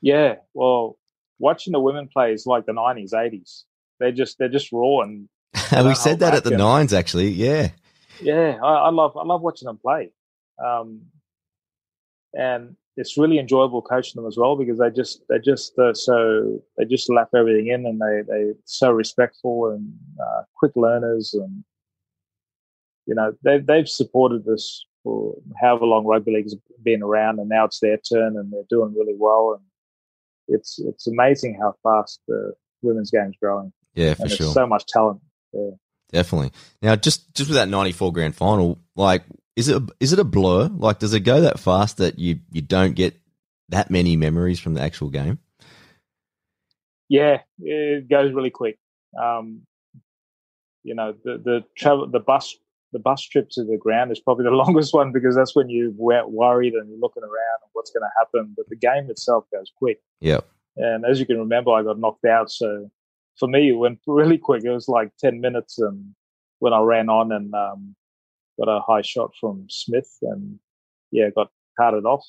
Yeah. Well, watching the women play is like the 90s, 80s. They're just, they're just raw. And we said that at the nines, actually. Yeah. Yeah, I, I, love I love watching them play, um, and it's really enjoyable coaching them as well because they just they just uh, so they just lap everything in and they they so respectful and uh, quick learners and you know they they've supported us for however long rugby league's been around and now it's their turn and they're doing really well and it's it's amazing how fast the women's game's growing. Yeah, for and sure. So much talent. Yeah. Definitely. Now, just just with that '94 grand final, like, is it is it a blur? Like, does it go that fast that you you don't get that many memories from the actual game? Yeah, it goes really quick. Um, you know, the the travel, the bus, the bus trip to the ground is probably the longest one because that's when you're worried and you're looking around and what's going to happen. But the game itself goes quick. Yeah. And as you can remember, I got knocked out, so for me, it went really quick. It was like 10 minutes and when I ran on and um, got a high shot from Smith and yeah, got carted off.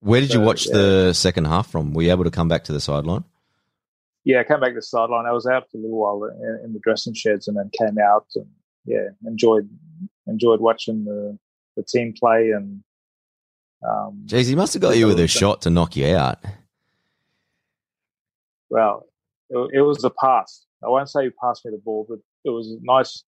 Where did so, you watch yeah. the second half from? Were you able to come back to the sideline? Yeah, I came back to the sideline. I was out for a little while in, in the dressing sheds and then came out and yeah, enjoyed enjoyed watching the, the team play and um, Jeez, he must have got you with a shot to knock you out. Well, it, it was a pass. I won't say he passed me the ball, but it was a nice,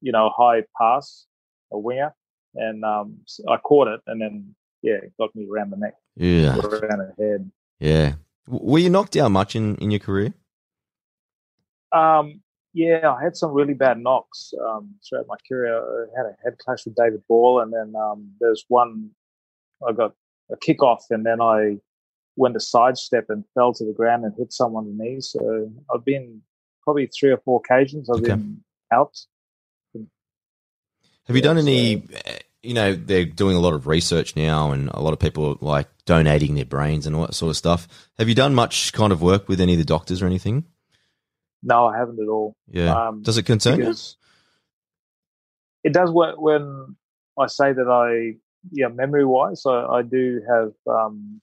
you know, high pass, a winger, and um, I caught it, and then yeah, it got me around the neck, Yeah. around the head. Yeah. Were you knocked down much in, in your career? Um, yeah, I had some really bad knocks um, throughout my career. I had a head clash with David Ball, and then um, there's one I got a kick off, and then I went to sidestep and fell to the ground and hit someone in the knee. So I've been probably three or four occasions I've Okay. been out. Have you done any? uh, You know, they're doing a lot of research now, and a lot of people are, like donating their brains and all that sort of stuff. Have you done much kind of work with any of the doctors or anything? No, I haven't at all. Yeah. Um, Does it concern you? it does work when I say that I, yeah, memory wise, I, I do have, um,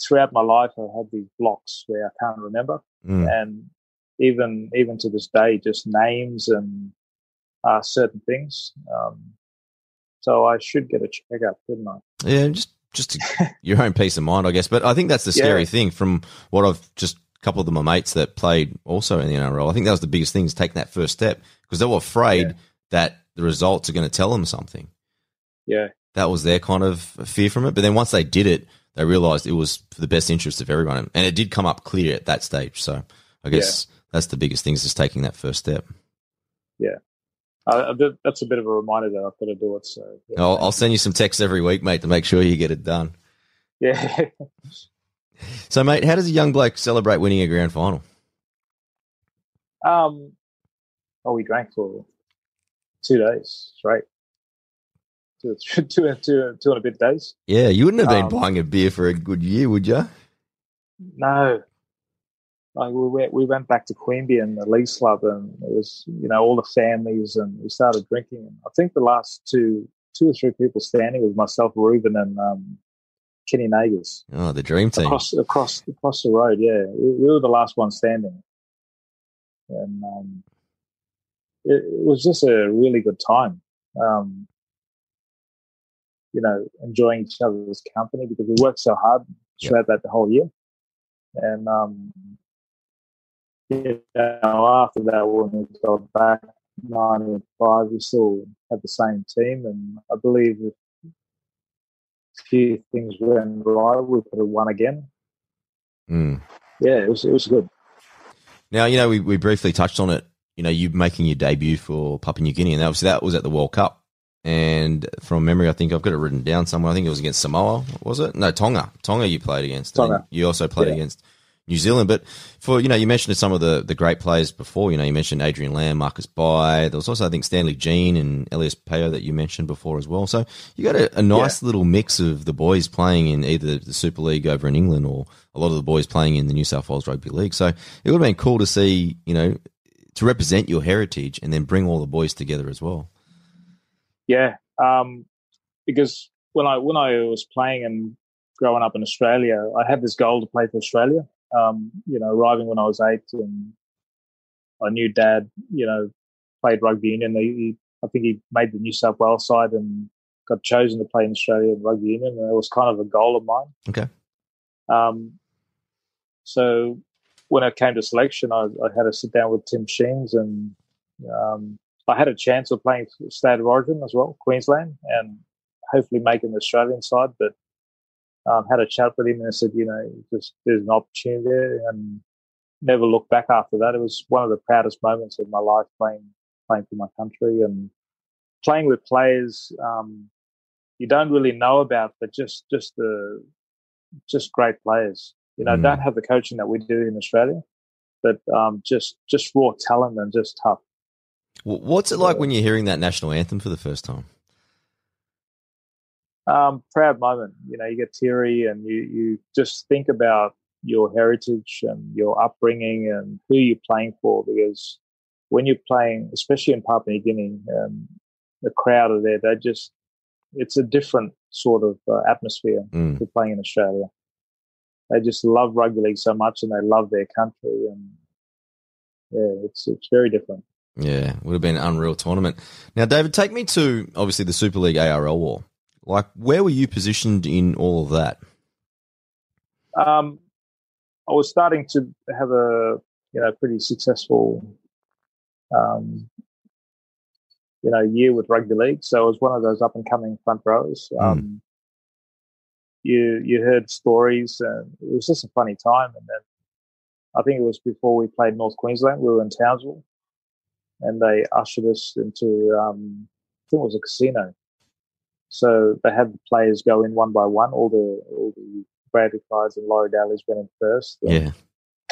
throughout my life, I've had these blocks where I can't remember. Mm. And even, even to this day, just names and uh, certain things. Um, so I should get a checkup, shouldn't I? Yeah, just just your own peace of mind, I guess. But I think that's the scary Yeah. thing. From what I've just a couple of them, my mates that played also in the NRL. I think that was the biggest thing is taking that first step because they were afraid Yeah. that the results are going to tell them something. Yeah. That was their kind of fear from it. But then once they did it, they realized it was for the best interest of everyone, and it did come up clear at that stage. So I guess that's the biggest thing is just taking that first step. Uh, that- that's a bit of a reminder that I've got to do it. So, yeah. I'll, I'll send you some texts every week, mate, to make sure you get it done. yeah. So, mate, how does a young bloke celebrate winning a grand final? Um, oh, we drank for two days straight. Two, two, two, two, two and a bit days. Yeah, you wouldn't have been Um, buying a beer for a good year, would you? No. Like we went, we went back to Queanbeyan and the Leafs Club, and it was you know all the families, and we started drinking. And I think the last two, two or three people standing was myself, Ruben, and um, Kenny Nagas Oh, the dream team. across across across the road. Yeah, we, we were the last one standing, and um, it, it was just a really good time. Um, you know, enjoying each other's company because we worked so hard throughout that the whole year, and um, you know, after that when we got back nine five, we still had the same team, and I believe if a few things went right, we could have won again Mm. yeah, it was it was good. Now, you know, we, we briefly touched on it. You know, you making your debut for Papua New Guinea, and that was that was at the World Cup. And from memory, I think I've got it written down somewhere. I think it was against Samoa, was it? No, Tonga. Tonga, you played against. Tonga. You also played Yeah. against New Zealand. But for you know, you mentioned some of the the great players before. You know, you mentioned Adrian Lam, Marcus Bai. There was also I think Stanley Gene and Elias Paiyo that you mentioned before as well. So you got a, a nice little mix of the boys playing in either the Super League over in England or a lot of the boys playing in the New South Wales Rugby League. So it would have been cool to see, you know, to represent your heritage and then bring all the boys together as well. Yeah, um, because when I when I was playing and growing up in Australia, I had this goal to play for Australia. Um, you know, arriving when I was eight, and I knew Dad. You know, played rugby union. He, he, I think he made the New South Wales side and got chosen to play in Australia in rugby union. And it was kind of a goal of mine. Okay. Um, so when it came to selection, I, I had to sit down with Tim Sheens, and um, I had a chance of playing State of Origin as well, Queensland, and hopefully making the Australian side. But um, had a chat with him and I said, you know, just there's an opportunity there, and never looked back after that. It was one of the proudest moments of my life playing playing for my country and playing with players um, you don't really know about, but just just the just great players. You know, Mm. don't have the coaching that we do in Australia, but um, just just raw talent and just tough. What's it like when you're hearing that national anthem for the first time? Um, proud moment. You know, you get teary and you you just think about your heritage and your upbringing and who you're playing for. Because when you're playing, especially in Papua New Guinea, um, the crowd are there. They just it's a different sort of uh, atmosphere Mm. to playing in Australia. They just love rugby league so much and they love their country and yeah, it's it's very different. Yeah, would have been an unreal tournament. Now, David, take me to obviously the Super League ARL war. Like, where were you positioned in all of that? Um, I was starting to have a you know pretty successful um, you know year with rugby league. So I was one of those up and coming front rows. Mm. Um, You you heard stories, and it was just a funny time. And then I think it was before we played North Queensland. We were in Townsville, and they ushered us into um, I think it was a casino. So they had the players go in one by one. All the all the Bradley Clydes and Laurie Daley's went in first. Yeah.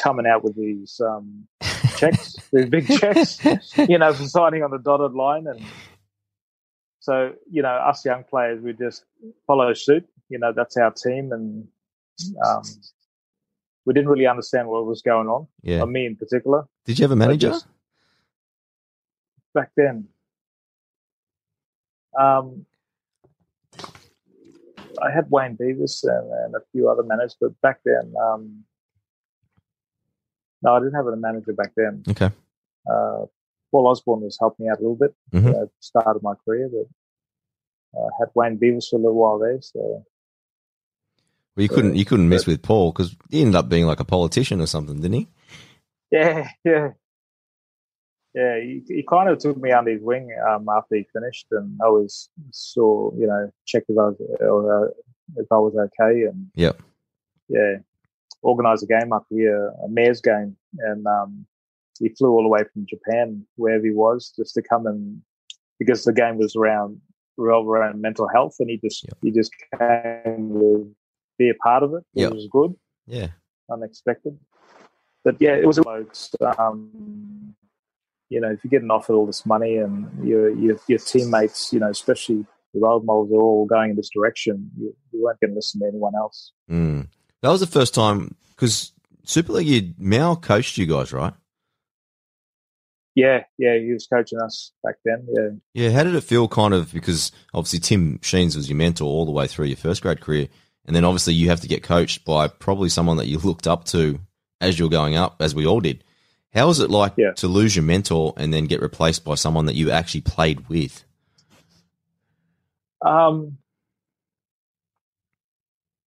coming out with these um, checks, these big checks, you know, for signing on the dotted line. And so, you know, us young players, we just follow suit. You know, that's our team. And um, we didn't really understand what was going on, Yeah. me in particular, Did you have a manager? just- back then. Um, I had Wayne Beavis and, and a few other managers, but back then, um, no, I didn't have a manager back then. Okay. Uh, Paul Osborne was helping me out a little bit Mhm. at the start of my career, but uh, had Wayne Beavis for a little while there. So Well, you couldn't you couldn't mess with Paul because he ended up being like a politician or something, didn't he? yeah, yeah, yeah. He, he kind of took me under his wing um, after he finished, and I always saw, you know, checked if I was uh, if I was okay, and yeah, yeah, organised a game up here, a mayor's game, and um, he flew all the way from Japan, wherever he was, just to come and because the game was around revolved around mental health, and he just Yep. he just came to be a part of it, which Yep. was good, Yeah. unexpected. But yeah, it was blokes. Um, you know, if you're getting offered all this money and your your, your teammates, you know, especially the role models are all going in this direction, you, you weren't going to listen to anyone else. Mm. That was the first time because Super League, you, Mal coached you guys, right? Yeah, yeah, he was coaching us back then. Yeah. Yeah. How did it feel, kind of? Because obviously Tim Sheens was your mentor all the way through your first grade career, and then obviously you have to get coached by probably someone that you looked up to as you're going up, as we all did. How was it like Yeah. to lose your mentor and then get replaced by someone that you actually played with? Um,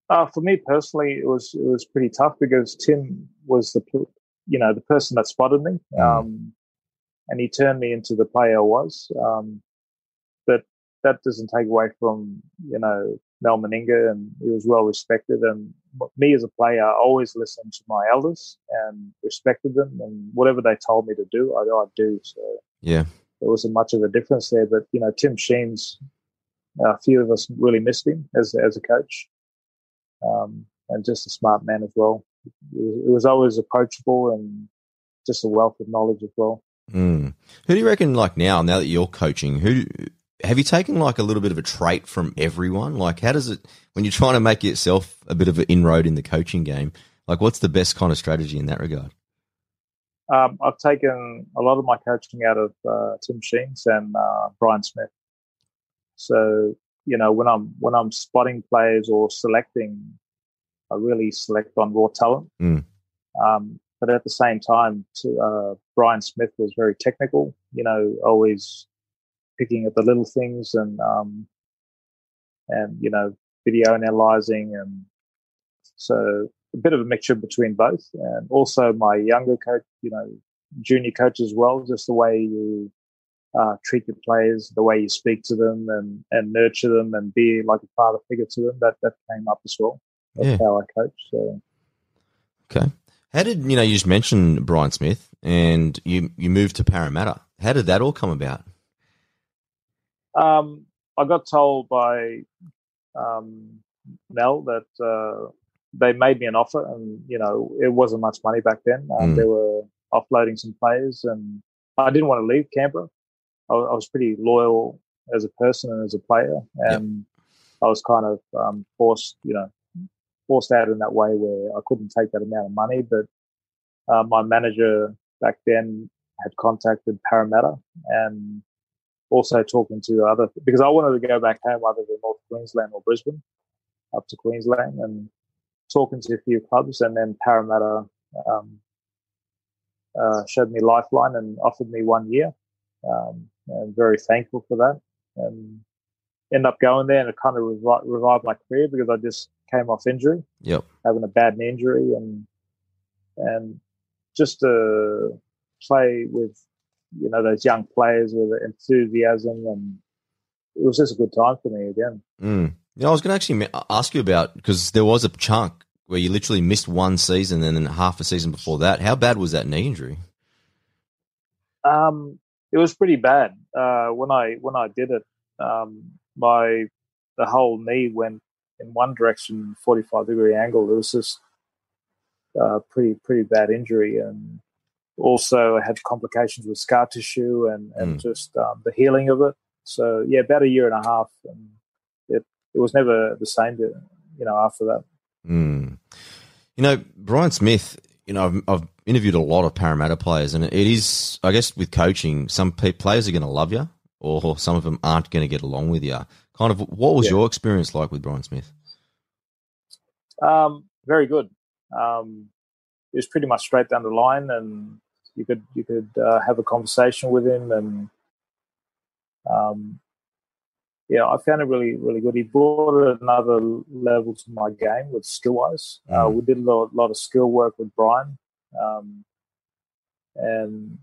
uh, for me personally, it was it was pretty tough because Tim was the you know the person that spotted me, Mm. um, and he turned me into the player I was. Um, but that doesn't take away from you know Mal Meninga, and he was well respected. And me as a player, I always listened to my elders and respected them, and whatever they told me to do, I I'd do. So Yeah. there wasn't much of a difference there. But you know, Tim Sheens, a few of us really missed him as as a coach, um, and just a smart man as well. It was, always approachable and just a wealth of knowledge as well. Mm. Who do you reckon, like now, now that you're coaching, who have you taken like a little bit of a trait from everyone? Like, how does it when you're trying to make yourself a bit of an inroad in the coaching game? Like, what's the best kind of strategy in that regard? Um, I've taken a lot of my coaching out of uh, Tim Sheens and uh, Brian Smith. So you know, when I'm when I'm spotting players or selecting, I really select on raw talent. Mm. Um, but at the same time, to, uh, Brian Smith was very technical. You know, always picking at the little things and um, and you know, video analyzing, and so a bit of a mixture between both. And also my younger coach, you know, junior coach as well, just the way you uh, treat your players, the way you speak to them, and and nurture them, and be like a father figure to them. That that came up as well. That's Yeah. how I coach. So. Okay. How did you know? You just mentioned Brian Smith, and you you moved to Parramatta. How did that all come about? Um, I got told by um, Mal that uh, they made me an offer, and you know it wasn't much money back then. Um, Mm. They were offloading some players, and I didn't want to leave Canberra. I, I was pretty loyal as a person and as a player, and I was kind of um, forced, you know, forced out in that way where I couldn't take that amount of money. But uh, my manager back then had contacted Parramatta and also talking to other because I wanted to go back home other than North Queensland or Brisbane, up to Queensland and talking to a few clubs, and then Parramatta um, uh, showed me Lifeline and offered me one year. Um, and very thankful for that, and end up going there, and it kind of revi- revived my career because I just came off injury, Yep. having a bad knee injury, and and just to play with you know those young players with enthusiasm and it was just a good time for me again. Mm. Yeah, I was going to actually ask you about because there was a chunk where you literally missed one season and then half a season before that. How bad was that knee injury? Um, it was pretty bad. Uh, when I when I did it, um, my the whole knee went in one direction, forty five degree angle. It was just uh, pretty pretty bad injury, and also I had complications with scar tissue and and mm. just um, the healing of it. So yeah, about a year and a half, and it it was never the same. To, you know, after that. Mm. You know, Brian Smith. You know, I've, I've, interviewed a lot of Parramatta players, and it is, I guess, with coaching, some players are going to love you, or some of them aren't going to get along with you. Kind of, what was yeah. your experience like with Brian Smith? Um, very good. Um, it was pretty much straight down the line, and you could you could uh, have a conversation with him, and um, yeah, I found it really, really good. He brought another level to my game with skill wise. Uh, mm. Uh, we did a lot, lot, of skill work with Brian, um, and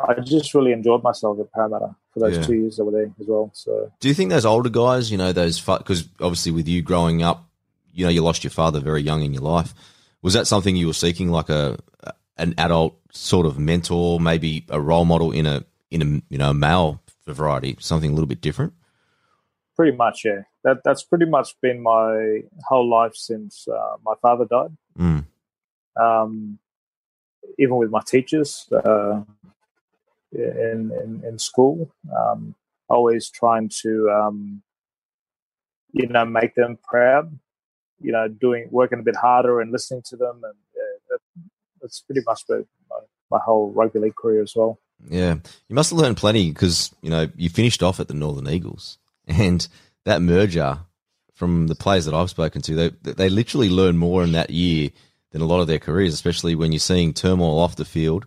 I just really enjoyed myself at Parramatta for those yeah. two years that were there as well. So, do you think those older guys, you know, those because obviously with you growing up, you know, you lost your father very young in your life. Was that something you were seeking, like a an adult sort of mentor, maybe a role model in a in a you know male variety, something a little bit different? Pretty much, yeah. That that's pretty much been my whole life since uh, my father died. Mm. Um, even with my teachers uh, in, in, in school, um, always trying to um, you know make them proud. You know, doing working a bit harder and listening to them, and that, that's pretty much my, my whole rugby league career as well. Yeah, you must have learned plenty because you know you finished off at the Northern Eagles, and that merger from the players that I've spoken to, they they literally learn more in that year than a lot of their careers, especially when you're seeing turmoil off the field,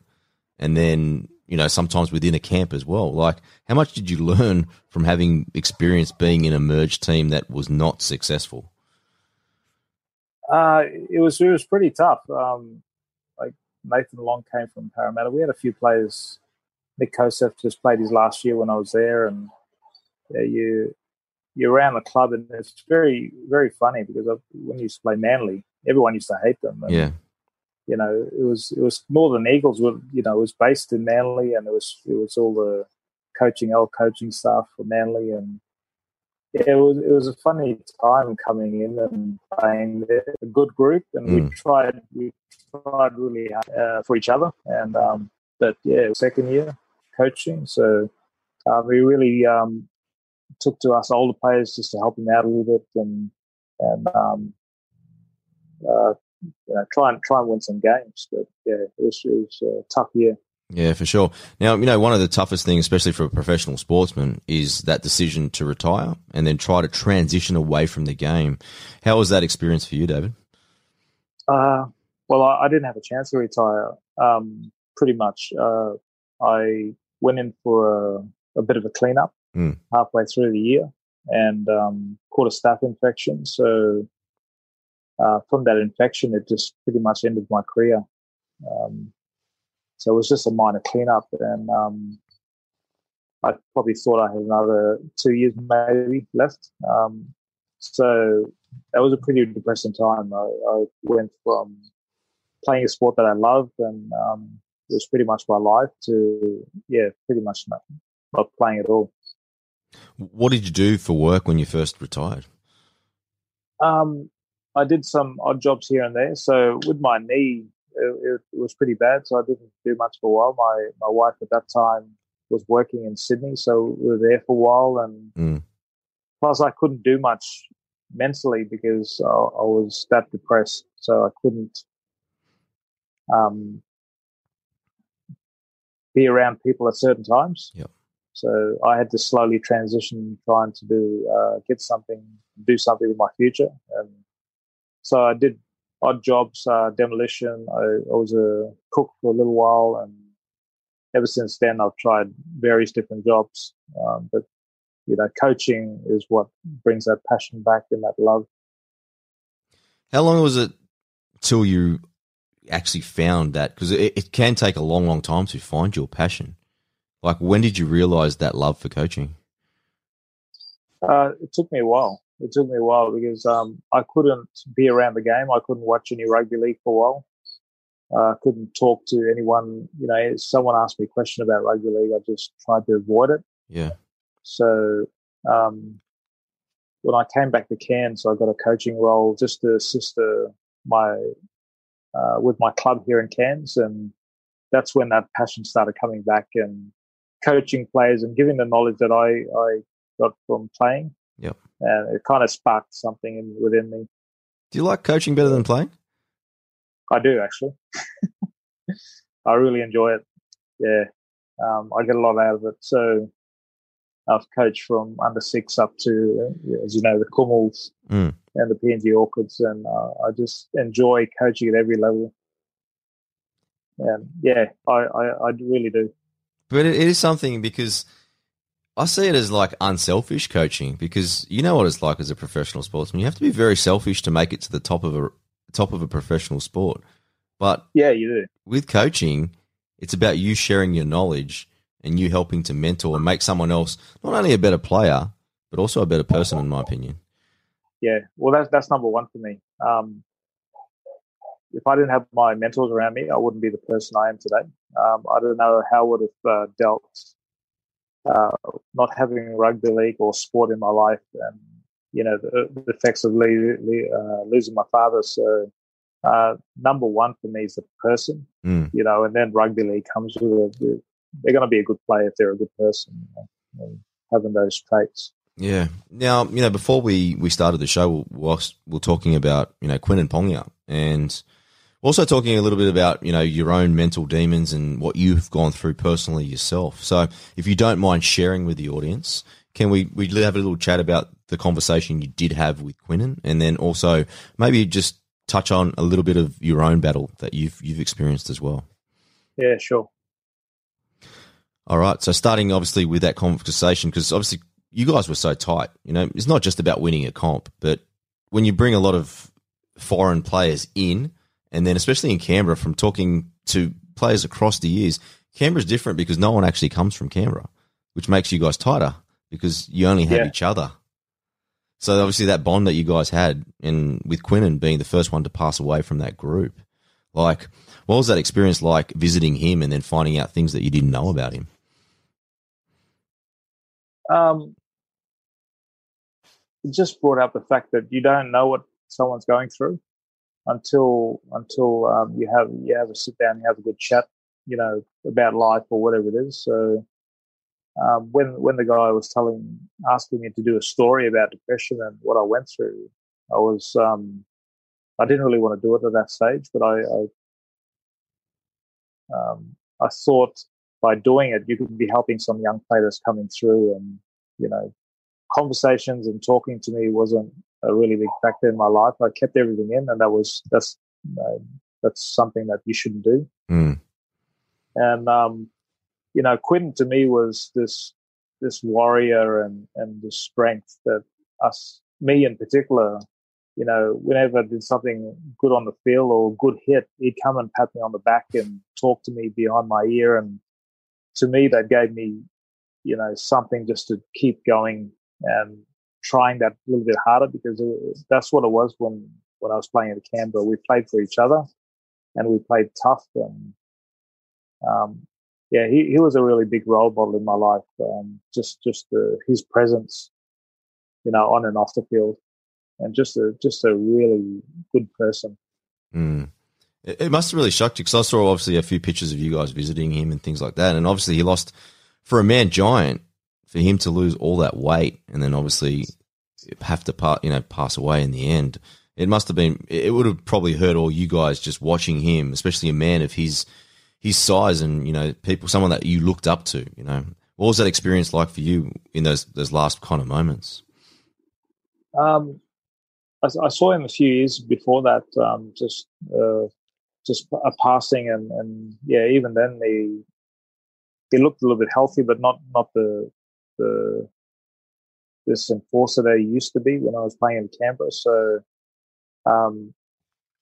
and then you know sometimes within a camp as well. Like, how much did you learn from having experience being in a merged team that was not successful? Uh, it was it was pretty tough. Um, like Nathan Long came from Parramatta. We had a few players Nik Kosef just played his last year when I was there, and yeah, you you're around the club, and it's very very funny because I, when you used to play Manly, everyone used to hate them. And, yeah, you know, it was it was Northern Eagles were you know it was based in Manly, and it was it was all the coaching, old coaching staff for Manly, and it was it was a funny time coming in and playing a good group, and mm. we tried we tried really hard uh, for each other, and um, but yeah, second year coaching. So uh, we really um, took to us older players just to help them out a little bit and and um, uh, you know, try and try and win some games. But yeah, it was, it was a tough year. Yeah, for sure. Now, you know, one of the toughest things, especially for a professional sportsman, is that decision to retire and then try to transition away from the game. How was that experience for you, David? Uh, well, I, I didn't have a chance to retire. Um, pretty much, uh, I went in for a, a bit of a cleanup mm. halfway through the year and um, caught a staph infection. So uh, from that infection, it just pretty much ended my career. Um, so it was just a minor cleanup, and um, I probably thought I had another two years maybe left. Um, so that was a pretty depressing time. I, I, went from playing a sport that I loved and um, it was pretty much my life to yeah, pretty much not, not playing at all. What did you do for work when you first retired? Um, I did some odd jobs here and there. So with my knee, it, it, was pretty bad. So I didn't do much for a while. My my wife at that time was working in Sydney, so we were there for a while. And mm. plus, I couldn't do much mentally because I, I was that depressed. So I couldn't um, be around people at certain times. Yep. So I had to slowly transition, trying to do uh, get something, do something with my future, and so I did odd jobs, uh, demolition. I, I, was a cook for a little while, and ever since then I've tried various different jobs. Um, but you know, coaching is what brings that passion back and that love. How long was it till you actually found that? Because it, it can take a long, long time to find your passion. Like, when did you realize that love for coaching? Uh, it took me a while. It took me a while because um, I couldn't be around the game. I couldn't watch any rugby league for a while. I uh, couldn't talk to anyone. You know, if someone asked me a question about rugby league, I just tried to avoid it. Yeah. So um, when I came back to Cairns, I got a coaching role just to assist uh, my uh, with my club here in Cairns, and that's when that passion started coming back and coaching players and giving the knowledge that I I got from playing. Yep. And it kind of sparked something in, within me. Do you like coaching better than playing? I do actually. I really enjoy it. Yeah, um, I get a lot out of it. So I've coached from under six up to, as you know, the Kumuls mm. and the PNG Orchids, and uh, I just enjoy coaching at every level. And yeah, I, I, I really do. But it is something because I see it as like unselfish coaching because you know what it's like as a professional sportsman. You have to be very selfish to make it to the top of a top of a professional sport. But yeah, you do. With coaching, it's about you sharing your knowledge and you helping to mentor and make someone else not only a better player but also a better person, in my opinion. Yeah, well, that's that's number one for me. Um, if I didn't have my mentors around me, I wouldn't be the person I am today. Um, I don't know how I would have uh, dealt uh, not having rugby league or sport in my life, and you know the, the effects of le- le- uh, losing my father. So uh, number one for me is the person, mm. you know, and then rugby league comes with it. They're going to be a good player if they're a good person, you know, having those traits. Yeah. Now, you know, before we, we started the show, we're, we're talking about, you know, Quentin Pongia and also talking a little bit about, you know, your own mental demons and what you've gone through personally yourself. So if you don't mind sharing with the audience, can we, we have a little chat about the conversation you did have with Quentin and then also maybe just touch on a little bit of your own battle that you've you've experienced as well. Yeah, sure. All right. So starting obviously with that conversation, because obviously you guys were so tight. You know, it's not just about winning a comp, but when you bring a lot of foreign players in, and then especially in Canberra, from talking to players across the years, Canberra's different because no one actually comes from Canberra, which makes you guys tighter because you only have yeah. each other. So obviously that bond that you guys had, and with Quentin being the first one to pass away from that group, like what was that experience like visiting him and then finding out things that you didn't know about him? Um, it just brought up the fact that you don't know what someone's going through until until um, you have you have a sit down, you have a good chat, you know, about life or whatever it is. So um, when when the guy was telling asking me to do a story about depression and what I went through, I was um, I didn't really want to do it at that stage, but I I, um, I thought by doing it you could be helping some young players coming through, and you know, conversations and talking to me wasn't a really big factor in my life. I kept everything in, and that was that's uh, that's something that you shouldn't do. Mm. And um, you know, Quinn to me was this this warrior and and the strength that us, me in particular, you know, whenever I did something good on the field or good hit, he'd come and pat me on the back and talk to me behind my ear, and to me that gave me, you know, something just to keep going and trying that a little bit harder because it, that's what it was when when I was playing at Canberra. We played for each other, and we played tough and. Um, yeah, he, he was a really big role model in my life. Um, just just uh, his presence, you know, on and off the field, and just a just a really good person. Mm. It, it must have really shocked you because I saw obviously a few pictures of you guys visiting him and things like that, and obviously he lost for a man giant for him to lose all that weight and then obviously have to part you know pass away in the end. It must have been. It would have probably hurt all you guys just watching him, especially a man of his his size and you know people, someone that you looked up to. You know, what was that experience like for you in those those last kind of moments? Um, I, I saw him a few years before that, um, just uh, just a passing, and and yeah, even then he he looked a little bit healthy, but not not the the this enforcer that he used to be when I was playing in Canberra. So, um,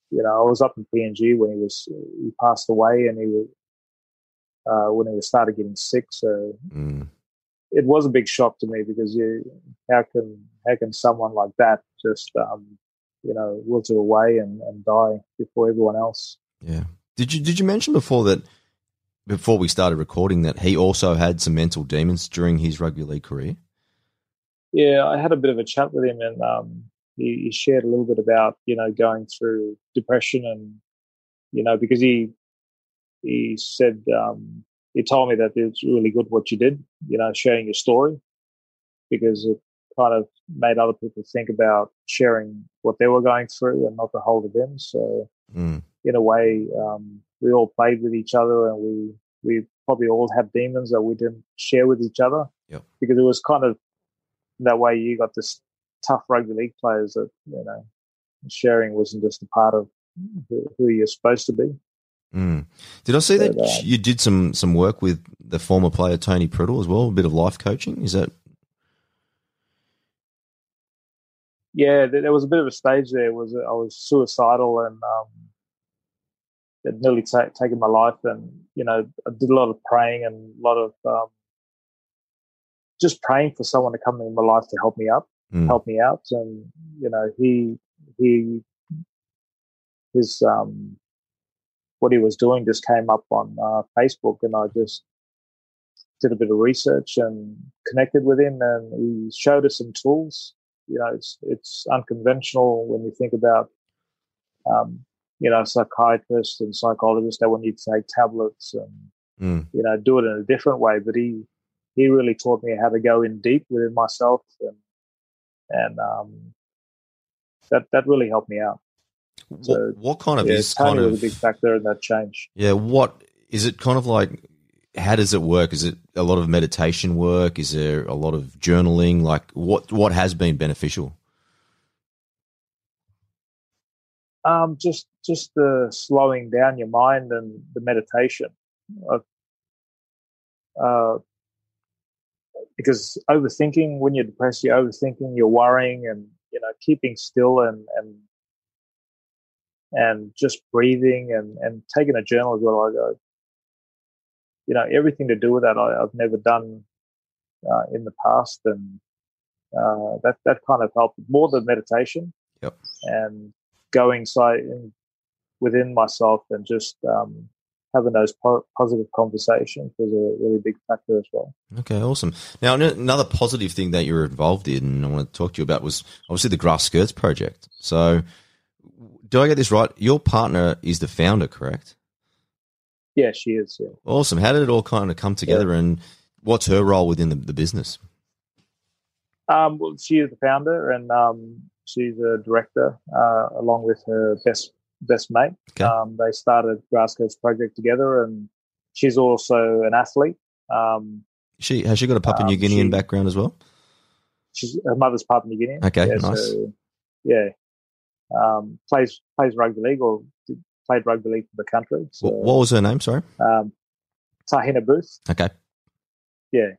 you know, I was up in PNG when he was he passed away, and he was uh, when he was started getting sick. So Mm. it was a big shock to me because you, how can how can someone like that just um, you know wilt away and, and die before everyone else? Yeah. Did you did you mention before that before we started recording that he also had some mental demons during his rugby league career? Yeah, I had a bit of a chat with him, and um, he, he shared a little bit about you know going through depression and you know because he he said um, he told me that it's really good what you did, you know, sharing your story because it kind of made other people think about sharing what they were going through and not to hold it in. So Mm. in a way, um, we all played with each other and we we probably all had demons that we didn't share with each other Yep. because it was kind of that way you got this tough rugby league players that you know sharing wasn't just a part of who, who you're supposed to be. Mm. Did I see that But, uh, you did some some work with the former player Tony Priddle as well? A bit of life coaching. Is that yeah, there, there was a bit of a stage there. Was I was suicidal and um, it nearly ta- taken my life, and you know I did a lot of praying and a lot of um, just praying for someone to come in my life to help me up, Mm. help me out, and you know he he his um what he was doing just came up on uh, Facebook, and I just did a bit of research and connected with him, and he showed us some tools. You know, it's it's unconventional when you think about, um, you know, psychiatrists and psychologists. They want you to take tablets and Mm. you know do it in a different way. But he he really taught me how to go in deep within myself, and and um, that that really helped me out. So, what, what kind of yeah, is kind of a big factor in that change. yeah? What is it? Kind of like how does it work? Is it a lot of meditation work? Is there a lot of journaling? Like what what has been beneficial? Um, just just the slowing down your mind and the meditation. Uh, because overthinking, when you're depressed, you're overthinking, you're worrying, and you know, keeping still and and and just breathing and and taking a journal as well. I go, you know, everything to do with that, I, I've never done uh, in the past, and uh, that that kind of helped more than meditation. Yep. And going inside in, within myself and just um, having those po- positive conversations was a really big factor as well. Okay, awesome. Now, another positive thing that you were involved in, and I want to talk to you about, was obviously the Grass Skirts project. So, do I get this right? Your partner is the founder, correct? Yeah, she is. Yeah. Awesome. How did it all kind of come together, and what's her role within the, the business? Um, well, she is the founder and um, she's a director uh, along with her best best mate. Okay. Um, they started Grass Skirts Project together, and she's also an athlete. Um, She has she got a Papua New Um, Guinean she- background as well? she's her mother's Papua New Guinea. Okay, yeah, nice. So, yeah, um, plays plays rugby league or played rugby league for the country. So, What, what was her name? Sorry. um, Tahina Booth. Okay. Yeah.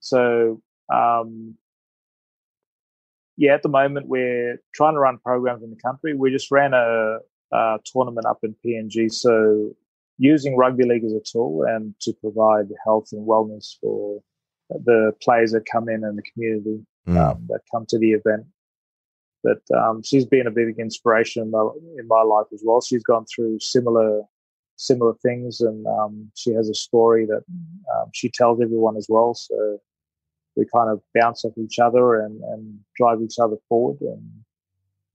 So, um, yeah, at the moment we're trying to run programs in the country. We just ran a, a tournament up in PNG. So, using rugby league as a tool and to provide health and wellness for the players that come in and the community Mm. um, that come to the event. But um, she's been a big inspiration in my, in my life as well. She's gone through similar similar things, and um, she has a story that um, she tells everyone as well. So we kind of bounce off each other and, and drive each other forward. And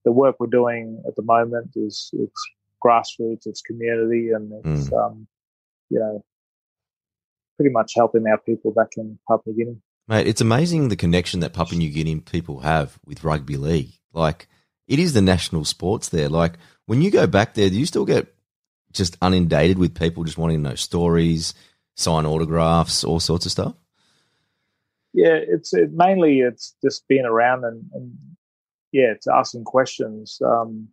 the work we're doing at the moment is it's grassroots, it's community, and it's um, you know pretty much helping our people back in Papua New Guinea. Mate, it's amazing the connection that Papua New Guinea people have with rugby league. Like, it is the national sports there. Like, when you go back there, do you still get just inundated with people just wanting to know stories, sign autographs, all sorts of stuff? Yeah, it's it, mainly it's just being around and, and yeah, it's asking questions. Um,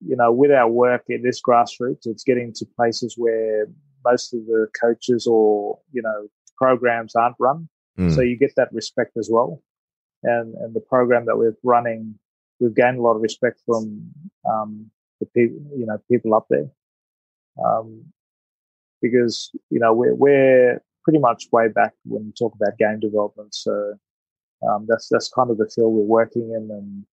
you know, with our work at this grassroots, it's getting to places where most of the coaches or you know programs aren't run. Mm. So you get that respect as well. And and the program that we're running, we've gained a lot of respect from um, the people, you know, people up there. Um, because you know we're we're pretty much way back when we talk about game development. So um, that's that's kind of the field we're working in, and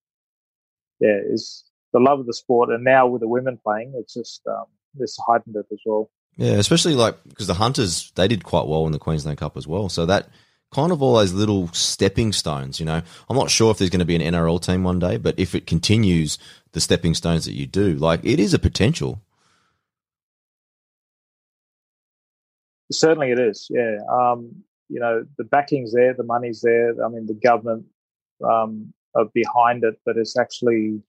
yeah, is the love of the sport. And now with the women playing, it's just um, it's heightened it as well. Yeah, especially like because the Hunters they did quite well in the Queensland Cup as well. So that kind of all those little stepping stones. You know, I'm not sure if there's going to be an NRL team one day, but if it continues the stepping stones that you do, like it is a potential. Certainly, it is. Yeah, um, you know, the backing's there, the money's there. I mean, the government um, are behind it, but it's actually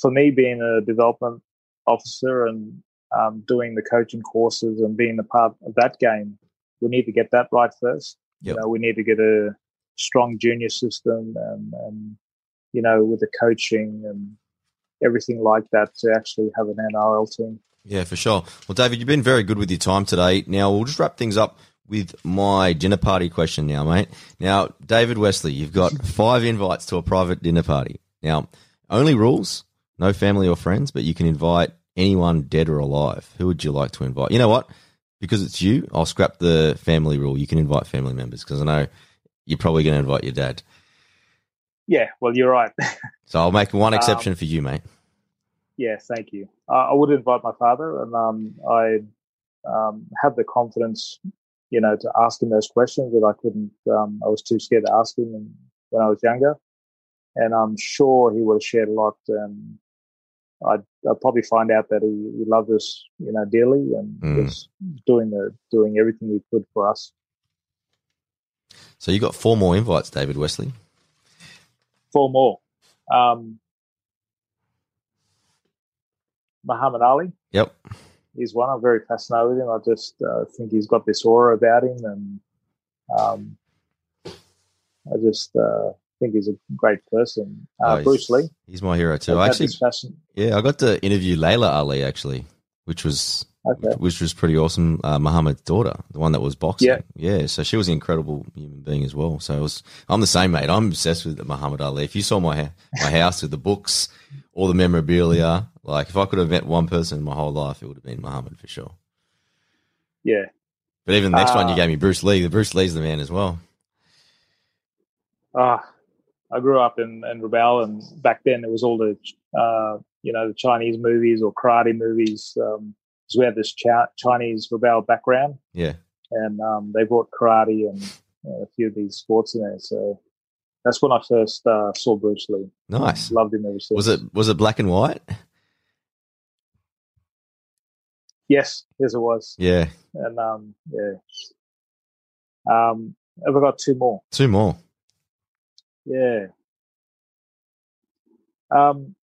for me being a development officer and um, doing the coaching courses and being a part of that game. We need to get that right first. Yep. You know, we need to get a strong junior system and, and you know, with the coaching and everything like that to actually have an NRL team. Yeah, for sure. Well, David, you've been very good with your time today. Now, we'll just wrap things up with my dinner party question now, mate. Now, David Westley, you've got five invites to a private dinner party. Now, only rules, no family or friends, but you can invite anyone dead or alive. Who would you like to invite? You know what? Because it's you, I'll scrap the family rule. You can invite family members because I know you're probably going to invite your dad. Yeah, well, you're right. so I'll make one exception um, for you, mate. Yeah, thank you. Uh, I would invite my father, and um, I um, have the confidence, you know, to ask him those questions that I couldn't. Um, I was too scared to ask him when I was younger, and I'm sure he would have shared a lot. And I'd, I'd probably find out that he, he loved us, you know, dearly, and mm. was doing the doing everything he could for us. So you got four more invites, David Westley. Four more. Um, Muhammad Ali. Yep. He's one. I'm very fascinated with him. I just uh, think he's got this aura about him, and um, I just uh, think he's a great person. Uh, oh, Bruce Lee. He's my hero too. I actually, yeah, I got to interview Laila Ali actually, which was okay. which was pretty awesome. Uh, Muhammad's daughter, the one that was boxing. Yeah, yeah. So she was an incredible human being as well. So it was. I'm the same, mate. I'm obsessed with Muhammad Ali. If you saw my my house with the books, all the memorabilia, like if I could have met one person in my whole life, it would have been Muhammad for sure. Yeah. But even the next uh, one you uh, gave me, Bruce Lee. The Bruce Lee's the man as well. Ah, uh, I grew up in in Rabaul, and back then it was all the uh, you know the Chinese movies or karate movies. Um, because we had this Chinese Rabaul background. Yeah. And um, they brought karate and uh, a few of these sports in there. So that's when I first uh, saw Bruce Lee. Nice. Loved him ever since. Was it was it black and white? Yes, yes, it was. Yeah. And um, yeah. Um, have I got two more? Two more. Yeah. Um,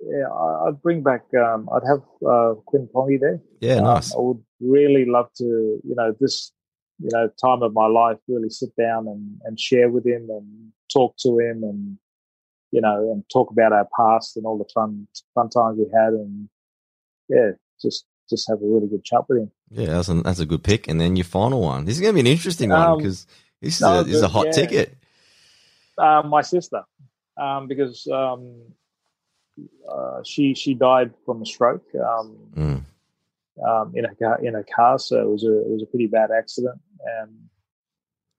yeah, I'd bring back. Um, I'd have uh, Quinn Pongia there. Yeah, um, nice. I would really love to, you know, this, you know, time of my life, really sit down and, and share with him and talk to him and, you know, and talk about our past and all the fun fun times we had and yeah, just just have a really good chat with him. Yeah, that's a, that's a good pick. And then your final one. This is going to be an interesting one because um, this is, no, a, this is a hot yeah. ticket. Uh, my sister, um, because um, uh, she she died from a stroke um, mm. um, in a car, in a car. So it was a it was a pretty bad accident. And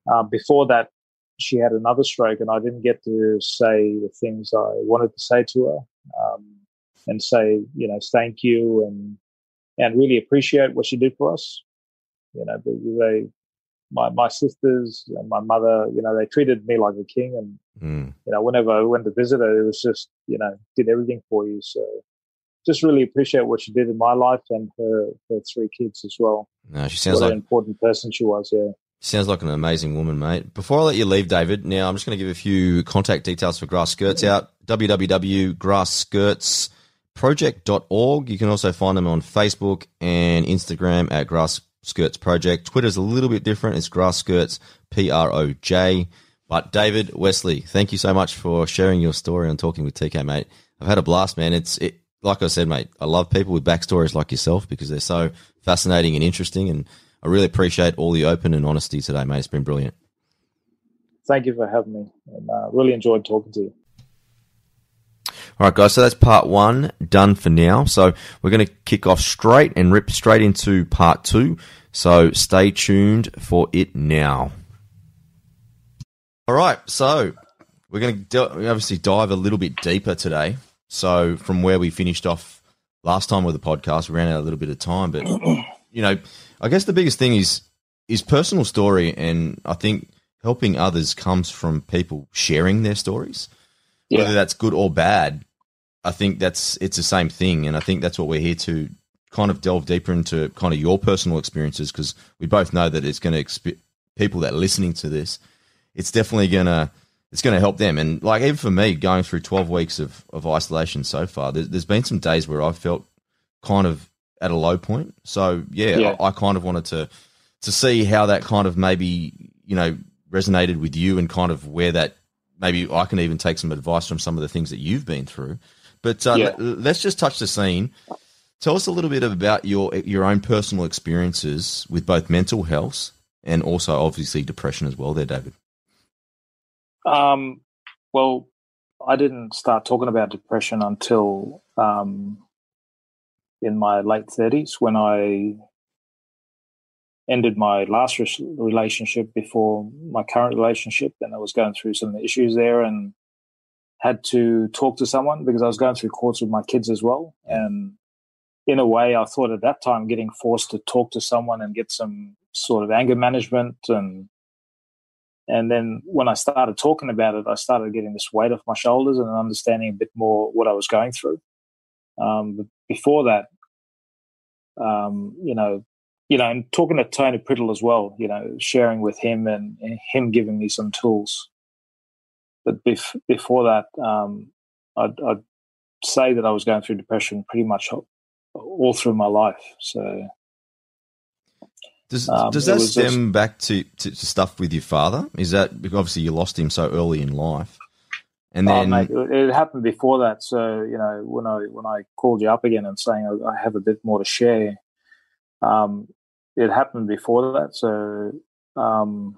um, before that, she had another stroke, and I didn't get to say the things I wanted to say to her, um, and say you know thank you and and really appreciate what she did for us. You know, they my my sisters and my mother, you know, they treated me like a king, and mm. you know, whenever I went to visit her, it was just you know, did everything for you. So, just really appreciate what she did in my life and her her three kids as well. No, she sounds what like an important person she was. Yeah. Sounds like an amazing woman, mate. Before I let you leave, David, now I'm just going to give a few contact details for Grass Skirts out. www.grassskirtsproject.org. You can also find them on Facebook and Instagram at Grass Skirts Project. Twitter's a little bit different. It's Grass Skirts P R O J. But David Westley, thank you so much for sharing your story and talking with TK, mate. I've had a blast, man. It's it, like I said, mate. I love people with backstories like yourself because they're so fascinating and interesting, and I really appreciate all the open and honesty today, mate. It's been brilliant. Thank you for having me, and uh, really enjoyed talking to you. All right, guys. So that's part one done for now. So we're going to kick off straight and rip straight into part two. So stay tuned for it now. All right. So we're going to obviously dive a little bit deeper today. So from where we finished off last time with the podcast, we ran out a little bit of time, but you know, I guess the biggest thing is is personal story, and I think helping others comes from people sharing their stories, yeah. whether that's good or bad. I think that's it's the same thing, and I think that's what we're here to kind of delve deeper into kind of your personal experiences because we both know that it's going to exp- people that are listening to this, it's definitely going to it's going to help them. And like even for me, going through twelve weeks of of isolation so far, there's, there's been some days where I felt kind of at a low point. So yeah, yeah. I, I kind of wanted to to see how that kind of maybe you know resonated with you and kind of where that maybe I can even take some advice from some of the things that you've been through. But uh, yeah. let's just touch the scene. Tell us a little bit about your your own personal experiences with both mental health and also obviously depression as well. There, David. Um, well, I didn't start talking about depression until um, in my late thirties when I ended my last relationship before my current relationship, and I was going through some issues there and had to talk to someone because I was going through courts with my kids as well. And in a way, I thought at that time getting forced to talk to someone and get some sort of anger management and and then when I started talking about it, I started getting this weight off my shoulders and understanding a bit more what I was going through. Um, before that, um, you know, you know, and talking to Tony Priddle as well, you know, sharing with him and, and him giving me some tools. But bef- before that, um, I'd, I'd, say that I was going through depression pretty much all through my life. So, does um, does that stem just, back to, to, to, stuff with your father? Is that because obviously you lost him so early in life, and oh, then oh, mate, it, happened before that. So you know when I when I called you up again and saying I have a bit more to share, um, it happened before that. So um,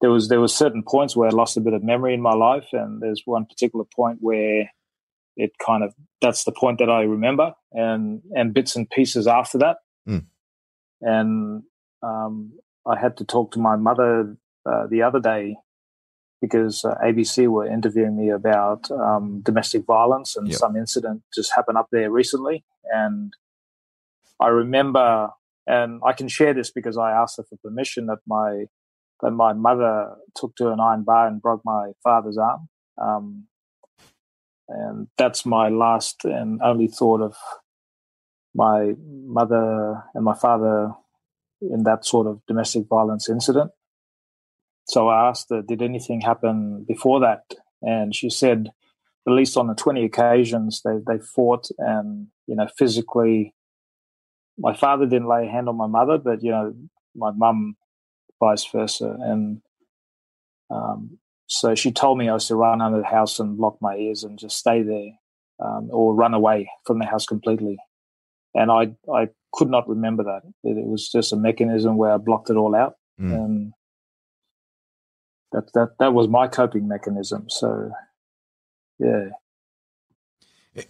there was there was certain points where I lost a bit of memory in my life, and there's one particular point where it kind of that's the point that I remember, and and bits and pieces after that. Mm. And um, I had to talk to my mother uh, the other day because uh, ABC were interviewing me about um, domestic violence and yep. some incident just happened up there recently, and I remember and I can share this because I asked her for permission that my that my mother took to an iron bar and broke my father's arm. Um, and that's my last and only thought of my mother and my father in that sort of domestic violence incident. So I asked her, did anything happen before that? And she said, at least on the 20 occasions they, they fought and, you know, physically my father didn't lay a hand on my mother, but you know, my mum, vice versa, and um, so she told me I was to run under the house and lock my ears and just stay there, um, or run away from the house completely. And I I could not remember that. It, it was just a mechanism where I blocked it all out, mm. and that that that was my coping mechanism. So, yeah.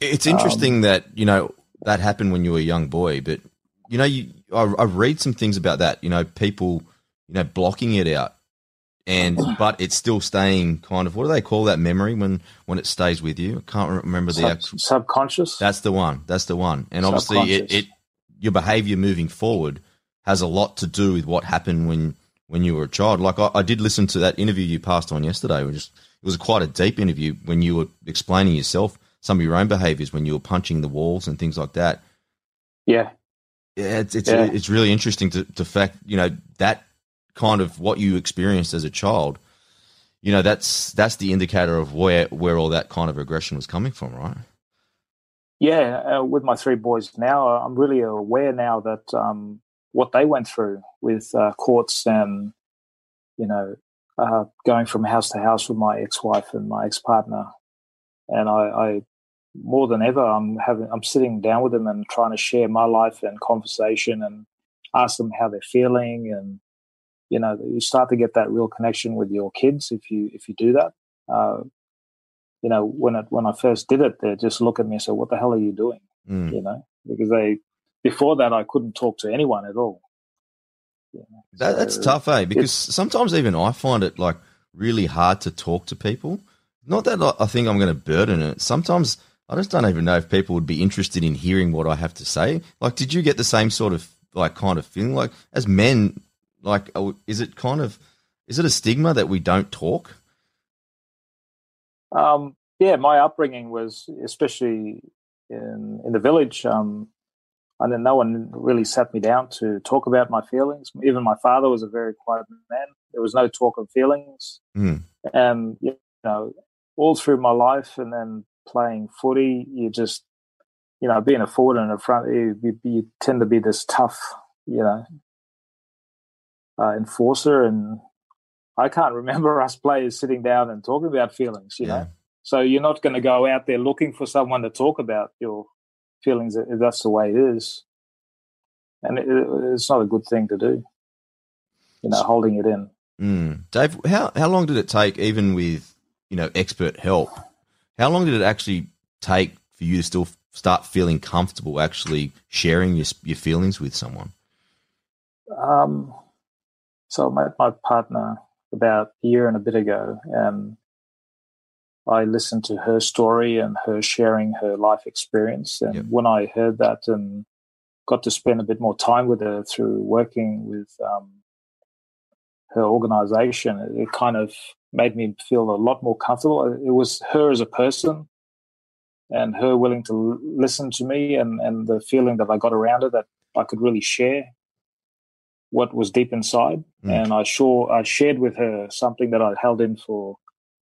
It's interesting um, that you know that happened when you were a young boy, but you know, you I, I read some things about that. You know, people, you know, blocking it out, and but it's still staying kind of. What do they call that memory when when it stays with you? I can't remember the Sub, actual, subconscious. That's the one. That's the one. And obviously, it, it your behavior moving forward has a lot to do with what happened when when you were a child. Like I, I did listen to that interview you passed on yesterday, which it was quite a deep interview when you were explaining yourself some of your own behaviors when you were punching the walls and things like that. Yeah, yeah, it's it's, yeah. it's really interesting to to fact you know that kind of what you experienced as a child. You know that's that's the indicator of where where all that kind of aggression was coming from, right? Yeah, uh, with my three boys now, uh, I'm really aware now that um, what they went through with uh, courts and you know uh, going from house to house with my ex-wife and my ex-partner, and I, I more than ever, I'm having I'm sitting down with them and trying to share my life and conversation and ask them how they're feeling and you know you start to get that real connection with your kids if you if you do that. Uh, you know, when it, when I first did it, they just look at me and say, "What the hell are you doing?" Mm. You know, because they before that I couldn't talk to anyone at all. You know, That, that's tough, eh? Because sometimes even I find it like really hard to talk to people. Not that I think I'm going to burden it. Sometimes I just don't even know if people would be interested in hearing what I have to say. Like, did you get the same sort of like kind of feeling? Like, as men, like, is it kind of is it a stigma that we don't talk? Um, yeah, my upbringing was especially in in the village. Um, and then no one really sat me down to talk about my feelings. Even my father was a very quiet man. There was no talk of feelings. Mm. And you know, all through my life, and then playing footy, you just you know, being a forward and a front, you, you, you tend to be this tough, you know, uh, enforcer. And I can't remember us players sitting down and talking about feelings, you Yeah. know. So you're not going to go out there looking for someone to talk about your feelings if that's the way it is. And it, it's not a good thing to do, you know, holding it in. Mm. Dave, how how long did it take, even with you know expert help? How long did it actually take for you to still start feeling comfortable actually sharing your your feelings with someone? Um, so I met my partner about a year and a bit ago, and I listened to her story and her sharing her life experience. And Yep. when I heard that and got to spend a bit more time with her through working with um, her organization, it, kind of made me feel a lot more comfortable. It was her as a person and her willing to l- listen to me and, and the feeling that I got around her that I could really share what was deep inside. Mm. And I sure I shared with her something that I held in for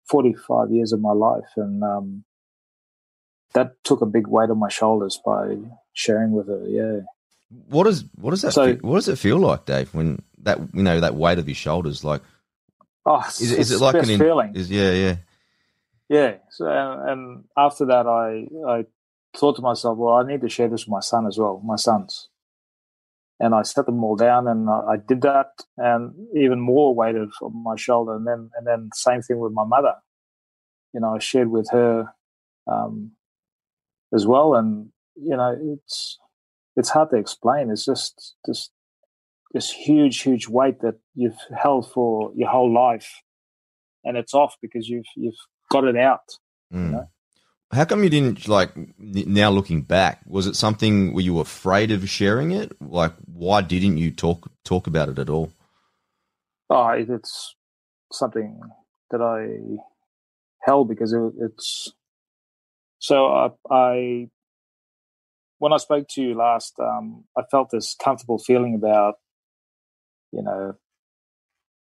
45 years of my life. And um, that took a big weight on my shoulders by sharing with her. Yeah. What does what does that So- what does it feel like, Dave? When that you know that weight of your shoulders, like Oh, is, it- is it like an in, feeling? Is yeah yeah Yeah. So, and, and after that, I, I thought to myself, well, I need to share this with my son as well, my sons. And I set them all down and I, I did that and even more weighted on my shoulder. And then, and then same thing with my mother. You know, I shared with her, um, as well. And, you know, it's, it's hard to explain. It's just, just this huge, huge weight that you've held for your whole life and it's off because you've, you've got it out. Mm. know? How come you didn't like now looking back? Was it something were you afraid of sharing it? Like why didn't you talk talk about it at all? Oh, it's something that I held because it, it's so I, I when I spoke to you last, um, I felt this comfortable feeling about you know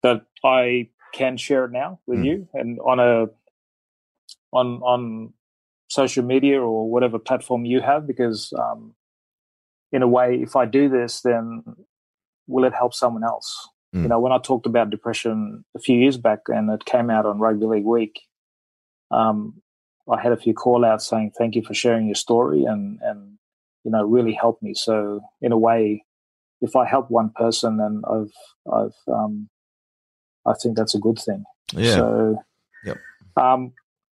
that I can share it now with Mm. you and on a on on social media or whatever platform you have because um, in a way if I do this then will it help someone else Mm. you know when I talked about depression a few years back and it came out on rugby league week um, I had a few call outs saying thank you for sharing your story and and you know really helped me so in a way if I help one person then I've I've um, I think that's a good thing Yeah. so, Yep. um,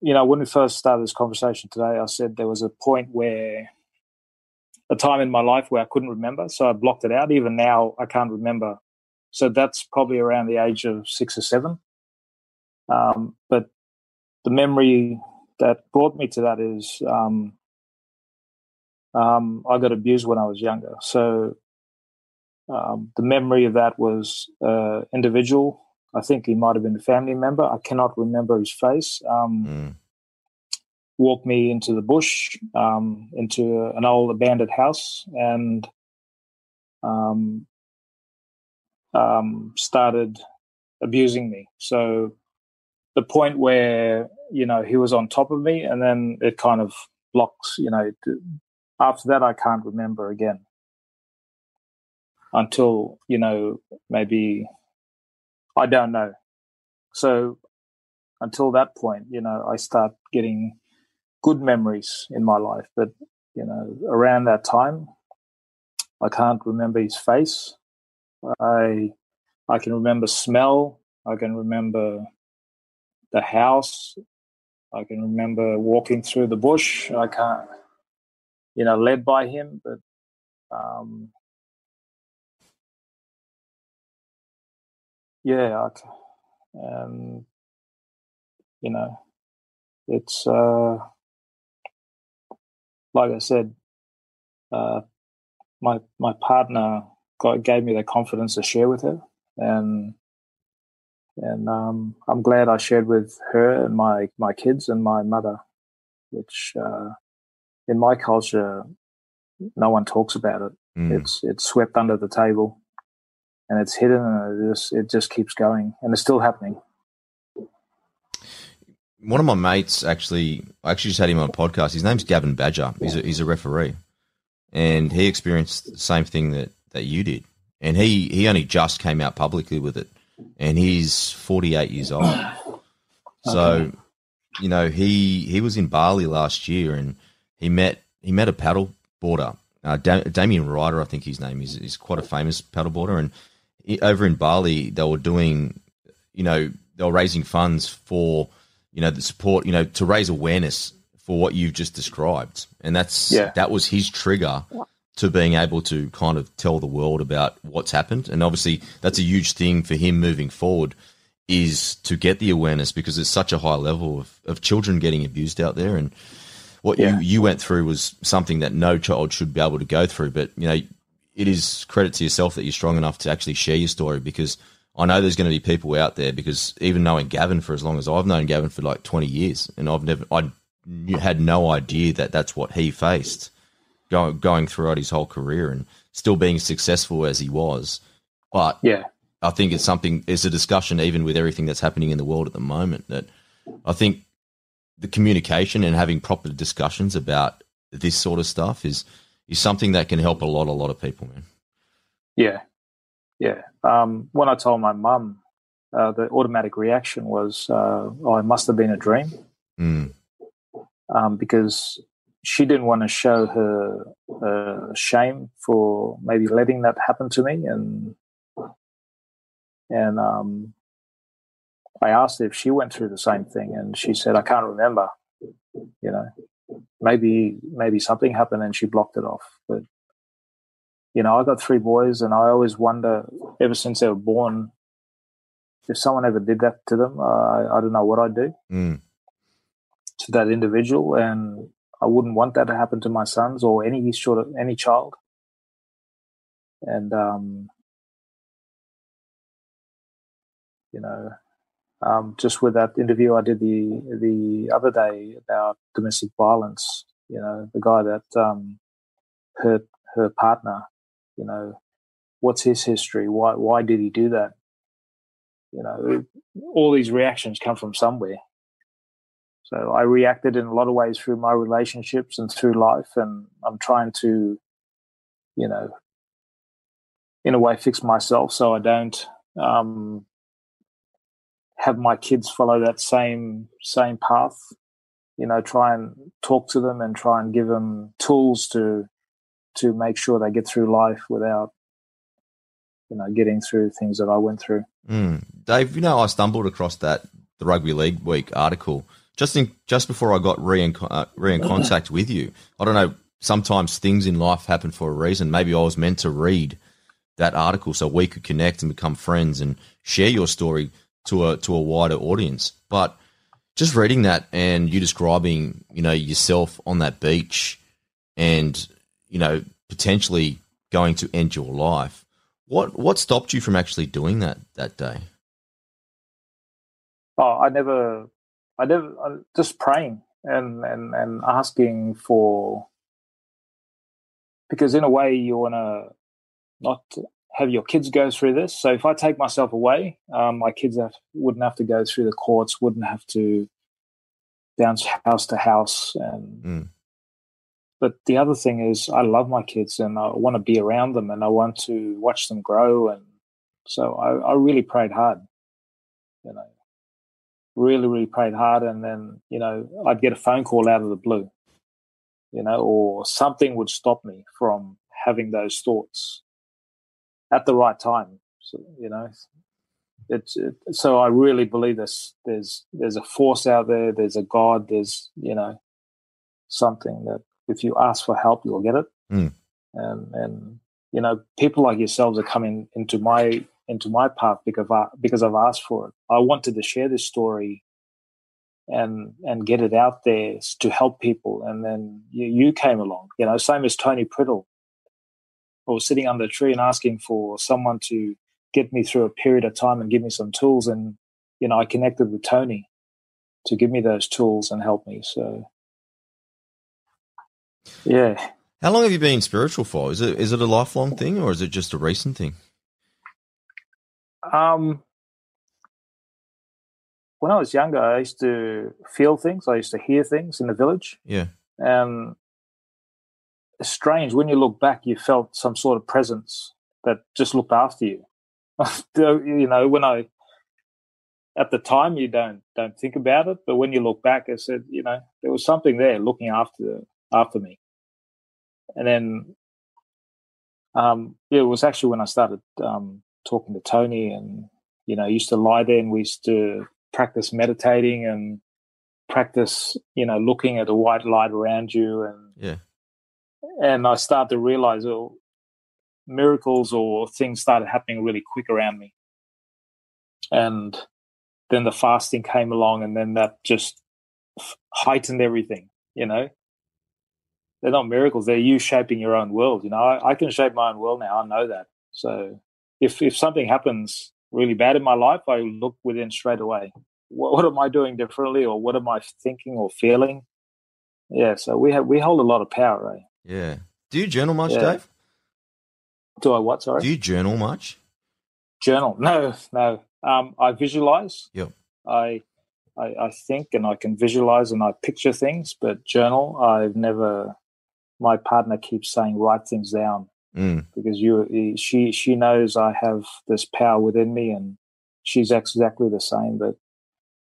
you know, when we first started this conversation today, I said there was a point where a time in my life where I couldn't remember, so I blocked it out. Even now, I can't remember. So that's probably around the age of six or seven. Um, but the memory that brought me to that is um, um, I got abused when I was younger. So um, the memory of that was uh, individual I think he might have been a family member. I cannot remember his face. Um, Mm. Walked me into the bush, um, into an old abandoned house, and um, um, started abusing me. So the point where you know he was on top of me, and then it kind of blocks. You know, after that I can't remember again until you know maybe I don't know. So until that point, you know, I start getting good memories in my life. But you know, around that time, I can't remember his face. I I can remember smell. I can remember the house. I can remember walking through the bush. I can't, you know, led by him, but um, yeah, I, um, you know, it's uh, like I said, uh, my my partner got, gave me the confidence to share with her, and and um, I'm glad I shared with her and my my kids and my mother, which uh, in my culture no one talks about it. Mm. It's it's swept under the table, and it's hidden, and it just it just keeps going, and it's still happening. One of my mates actually, I actually just had him on a podcast. His name's Gavin Badger. He's a, he's a referee, and he experienced the same thing that, that you did, and he he only just came out publicly with it, and he's forty eight years old. So, okay. you know, he he was in Bali last year, and he met he met a paddle boarder, uh, da- Damien Ryder, I think his name is. He's quite a famous paddle boarder, and over in Bali, they were doing, you know, they were raising funds for, you know, the support, you know, to raise awareness for what you've just described, and that's yeah. that was his trigger to being able to kind of tell the world about what's happened. And obviously, that's a huge thing for him moving forward is to get the awareness because it's such a high level of, of children getting abused out there. And what yeah. you, you went through was something that no child should be able to go through. But, you know, it is credit to yourself that you're strong enough to actually share your story because I know there's going to be people out there because even knowing Gavin for as long as I've known Gavin for like 20 years and I've never, I had no idea that that's what he faced going going throughout his whole career and still being successful as he was. But yeah, I think it's something. It's a discussion even with everything that's happening in the world at the moment that I think the communication and having proper discussions about this sort of stuff is is something that can help a lot a lot of people, man. Yeah, yeah. Um, when I told my mum, uh, the automatic reaction was, uh, "Oh, it must have been a dream," mm. um, because she didn't want to show her uh, shame for maybe letting that happen to me and and um, I asked if she went through the same thing and she said I can't remember you know maybe maybe something happened and she blocked it off but you know I got three boys and I always wonder ever since they were born if someone ever did that to them uh, I, I don't know what I'd do mm. to that individual and I wouldn't want that to happen to my sons or any sort of any child. And um, you know, um, just with that interview I did the the other day about domestic violence, you know, the guy that um, hurt her partner, you know, what's his history? Why why did he do that? You know, all these reactions come from somewhere. So I reacted in a lot of ways through my relationships and through life, and I'm trying to, you know, in a way, fix myself so I don't um, have my kids follow that same same path. You know, try and talk to them and try and give them tools to to make sure they get through life without you know getting through things that I went through. Mm. Dave, you know, I stumbled across that the Rugby League Week article just in just before I got re in, uh, re in contact with you. I don't know. Sometimes things in life happen for a reason. Maybe I was meant to read that article so we could connect and become friends and share your story to a to a wider audience. But just reading that and you describing, you know, yourself on that beach and you know potentially going to end your life. What what stopped you from actually doing that that day? Oh, I never I never uh, just praying and and and asking for because in a way you want to not have your kids go through this. So if I take myself away, um, my kids have, wouldn't have to go through the courts, wouldn't have to bounce house to house. And mm. but the other thing is, I love my kids and I want to be around them and I want to watch them grow. And so I, I really prayed hard. You know, really, really prayed hard, and then you know I'd get a phone call out of the blue, you know, or something would stop me from having those thoughts at the right time. So, you know, it's it, so I really believe this. There's there's a force out there. There's a God. There's you know something that if you ask for help, you'll get it. Mm. And and you know people like yourselves are coming into my into my path because I, because I've asked for it. I wanted to share this story and and get it out there to help people. And then you, you came along. You know, same as Tony Priddle. Was sitting under a tree and asking for someone to get me through a period of time and give me some tools. And you know, I connected with Tony to give me those tools and help me. So, yeah. How long have you been spiritual for? Is it is it a lifelong thing or is it just a recent thing? Um, when I was younger, I used to feel things. I used to hear things in the village. Yeah. And strange when you look back, you felt some sort of presence that just looked after you. you know, when I at the time you don't don't think about it, but when you look back, I said, you know, there was something there looking after after me. And then, um, yeah, it was actually when I started um, talking to Tony, and you know, I used to lie there and we used to practice meditating and practice, you know, looking at the white light around you and yeah. And I started to realize oh, miracles or things started happening really quick around me. And then the fasting came along and then that just heightened everything, you know. They're not miracles, they're you shaping your own world. You know, I, I can shape my own world now, I know that. So if if something happens really bad in my life, I look within straight away. What, what am I doing differently, or what am I thinking or feeling? Yeah, so we have we hold a lot of power, right? Yeah. Do you journal much, Yeah. Dave? Do I what? Sorry. Do you journal much? Journal? No, no. Um, I visualize. Yep. I, I I think and I can visualize and I picture things, but journal. I've never. My partner keeps saying write things down Mm. because you she she knows I have this power within me and she's exactly the same. But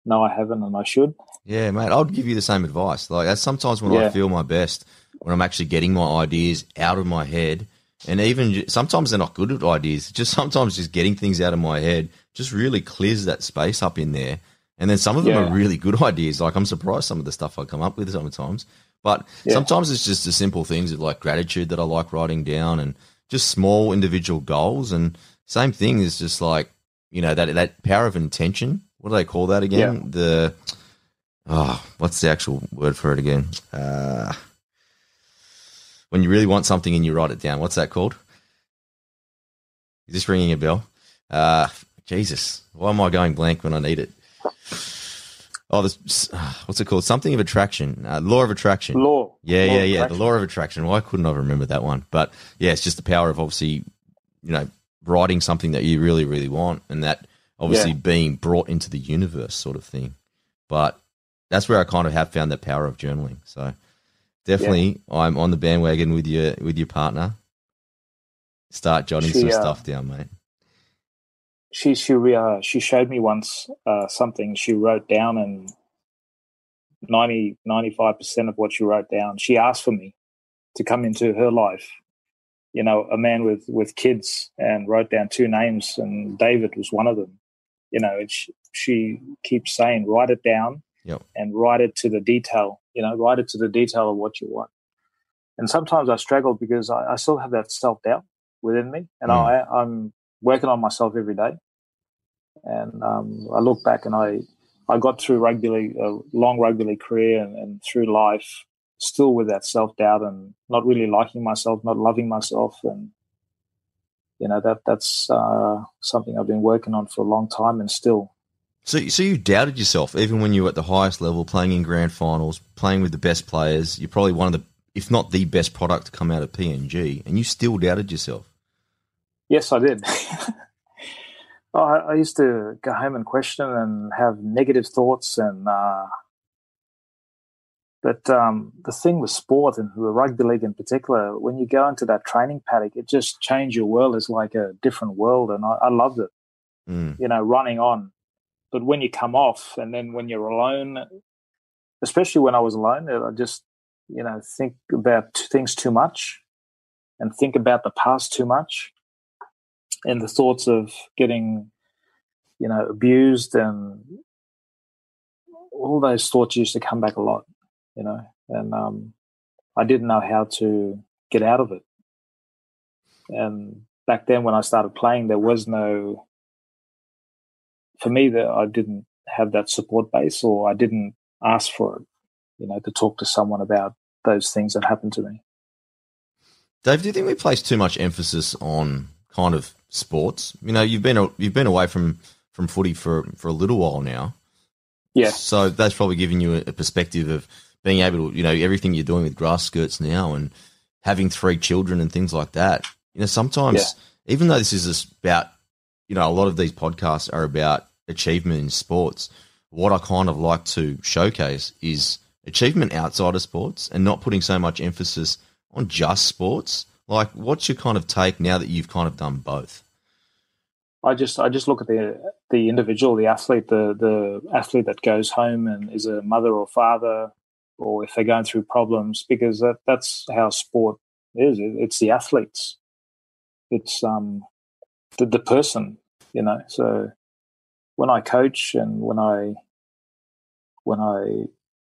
no, I haven't, and I should. Yeah, mate. I'd give you the same advice. Like that's sometimes when I feel my best, when I'm actually getting my ideas out of my head, and even sometimes they're not good at ideas. Just sometimes just getting things out of my head just really clears that space up in there. And then some of them Yeah. are really good ideas. Like I'm surprised some of the stuff I come up with sometimes. But Yeah. sometimes it's just the simple things of like gratitude that I like writing down and just small individual goals. And same thing is just like, you know, that that power of intention. What do they call that again? The oh, what's the actual word for it again? Uh, when you really want something and you write it down, what's that called? Is this ringing a bell? Uh, Jesus, why am I going blank when I need it? Oh, this, what's it called? Something of attraction. Uh, law of attraction. Law. Yeah, Law yeah, yeah. The law of attraction. Why couldn't I remember that one? But yeah, it's just the power of obviously, you know, writing something that you really, really want, and that obviously Yeah. being brought into the universe, sort of thing. But that's where I kind of have found the power of journaling. So definitely, I'm on the bandwagon with your with your partner. Start jotting She, some uh, stuff down, mate. she she uh, she showed me once uh, something. She wrote down and 90 95 percent of what she wrote down she asked for me to come into her life. You know a man with with kids and wrote down two names and david was one of them. You know she keeps saying write it down Yep. and write it to the detail you know write it to the detail of what you want and sometimes i struggle because i, I still have that self-doubt within me and Mm. i i'm working on myself every day and um, I look back and I I got through rugby league, a long rugby league career, and, and through life, still with that self doubt and not really liking myself, not loving myself, and you know that that's uh, something I've been working on for a long time, and still, So, so you doubted yourself even when you were at the highest level, playing in grand finals, playing with the best players. You're probably one of the, if not the best product to come out of PNG, and you still doubted yourself. yes, I did. I, I used to go home and question and have negative thoughts, and uh, but um, the thing with sport and the rugby league in particular, when you go into that training paddock, it just changed your world. It's like a different world, and I, I loved it. Mm. You know, running on, but when you come off, and then when you're alone, especially when I was alone, I just you know think about things too much, and think about the past too much, and the thoughts of getting you know, abused and all those thoughts used to come back a lot, you know, and um, I didn't know how to get out of it. And back then, when I started playing, there was no, for me, that I didn't have that support base, or I didn't ask for it, you know, to talk to someone about those things that happened to me. Dave, do you think we place too much emphasis on kind of sports? You know, you've been you've been away from from footy for for a little while now. Yeah. So that's probably giving you a, perspective of being able to, you know, everything you're doing with grass skirts now and having three children and things like that. You know, sometimes yeah. even though this is about, you know, a lot of these podcasts are about achievement in sports. What I kind of like to showcase is achievement outside of sports and not putting so much emphasis on just sports. Like, what's your kind of take now that you've kind of done both? I just I just look at the the individual, the athlete, the the athlete that goes home and is a mother or father, or if they're going through problems, because that, that's how sport is. It's the athletes. It's um the the person, you know. So when I coach and when I when I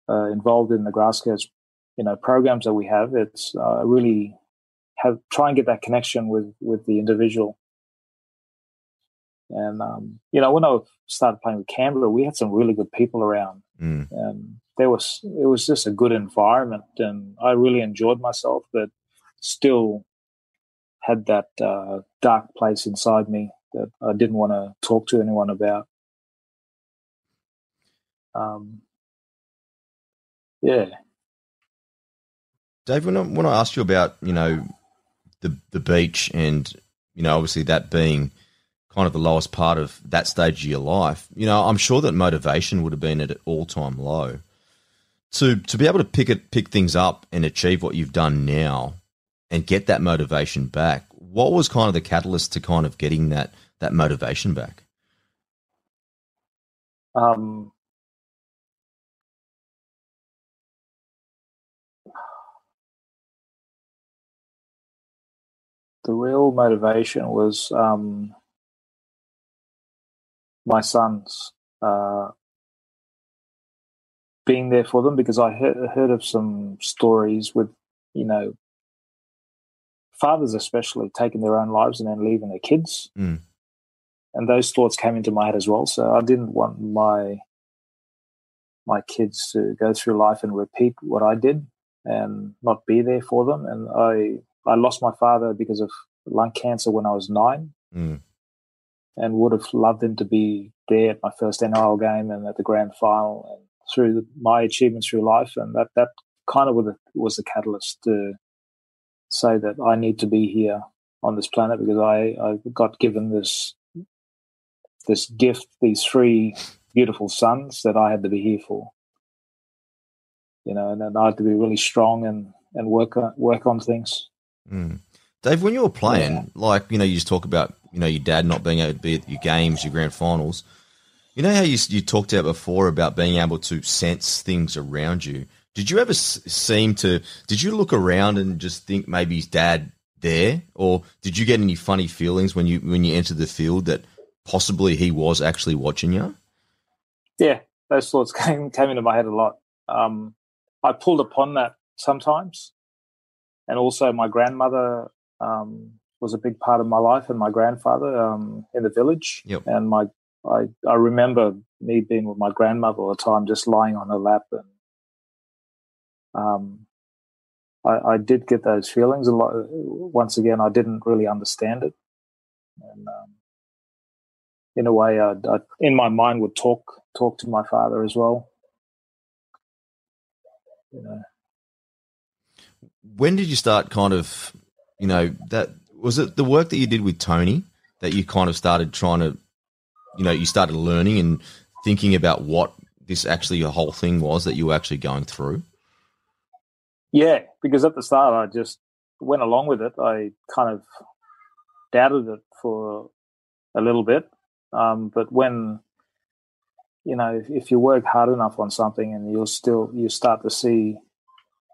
uh, involved in the Grass Skirts, you know, programs that we have, it's uh, really have try and get that connection with with the individual and um, you know, when I started playing with Canberra, we had some really good people around, mm. and there was it was just a good environment, and I really enjoyed myself. But still had that uh, dark place inside me that I didn't want to talk to anyone about. Um, yeah, Dave. When I, when I asked you about you know the the beach and you know obviously that being kind of the lowest part of that stage of your life, you know, I'm sure that motivation would have been at an all time low. To to be able to pick it pick things up and achieve what you've done now and get that motivation back, what was kind of the catalyst to kind of getting that that motivation back? Um the real motivation was um, my sons, uh, being there for them because I heard, heard of some stories with, you know, fathers especially taking their own lives and then leaving their kids. Mm. And those thoughts came into my head as well. So I didn't want my my kids to go through life and repeat what I did and not be there for them. And I I lost my father because of lung cancer when I was nine. Mm and would have loved him to be there at my first NRL game and at the grand final and through my achievements through life. And that, that kind of was the catalyst to say that I need to be here on this planet because I, I got given this this gift, these three beautiful sons that I had to be here for. You know, and, and I had to be really strong and, and work on, work on things. Mm. Dave, when you were playing, yeah. like you know, you just talk about you know your dad not being able to be at your games, your grand finals. You know how you you talked about before about being able to sense things around you. Did you ever seem to? Did you look around and just think maybe his dad there, or did you get any funny feelings when you when you entered the field that possibly he was actually watching you? Yeah, those thoughts came came into my head a lot. Um, I pulled upon that sometimes, and also my grandmother um, was a big part of my life, and my grandfather um, in the village. Yep. And my I I remember me being with my grandmother all the time, just lying on her lap, and um, I, I did get those feelings a lot. Once again, I didn't really understand it, and um, in a way, I, I in my mind would talk talk to my father as well. You know. When did you start kind of you know that was it the work that you did with Tony that you kind of started trying to, you know, you started learning and thinking about what this actually a whole thing was that you were actually going through. Yeah, because at the start I just went along with it. I kind of doubted it for a little bit, um, but when you know if, if you work hard enough on something and you'll still you start to see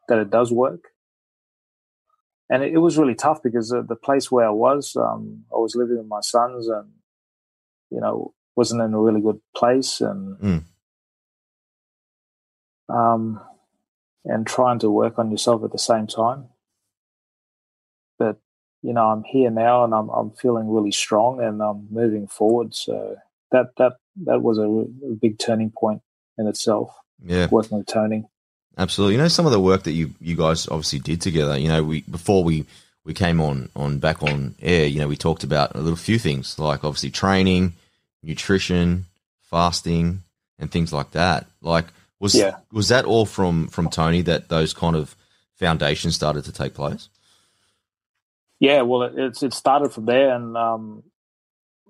that it does work and it, it, was really tough because the, the place where I was, um, I was living with my sons, and you know, wasn't in a really good place and Mm. um, and trying to work on yourself at the same time. But you know, I'm here now and I'm I'm feeling really strong and I'm moving forward. So that that that was a, a big turning point in itself. Yeah, Working with Tony. absolutely. You know, some of the work that you you guys obviously did together. You know, we before we we came on on back on air. You know, we talked about a little few things like obviously training, nutrition, fasting, and things like that. Like, was Yeah. was that all from from Tony that those kind of foundations started to take place? Yeah, well, it, it's it started from there, and um,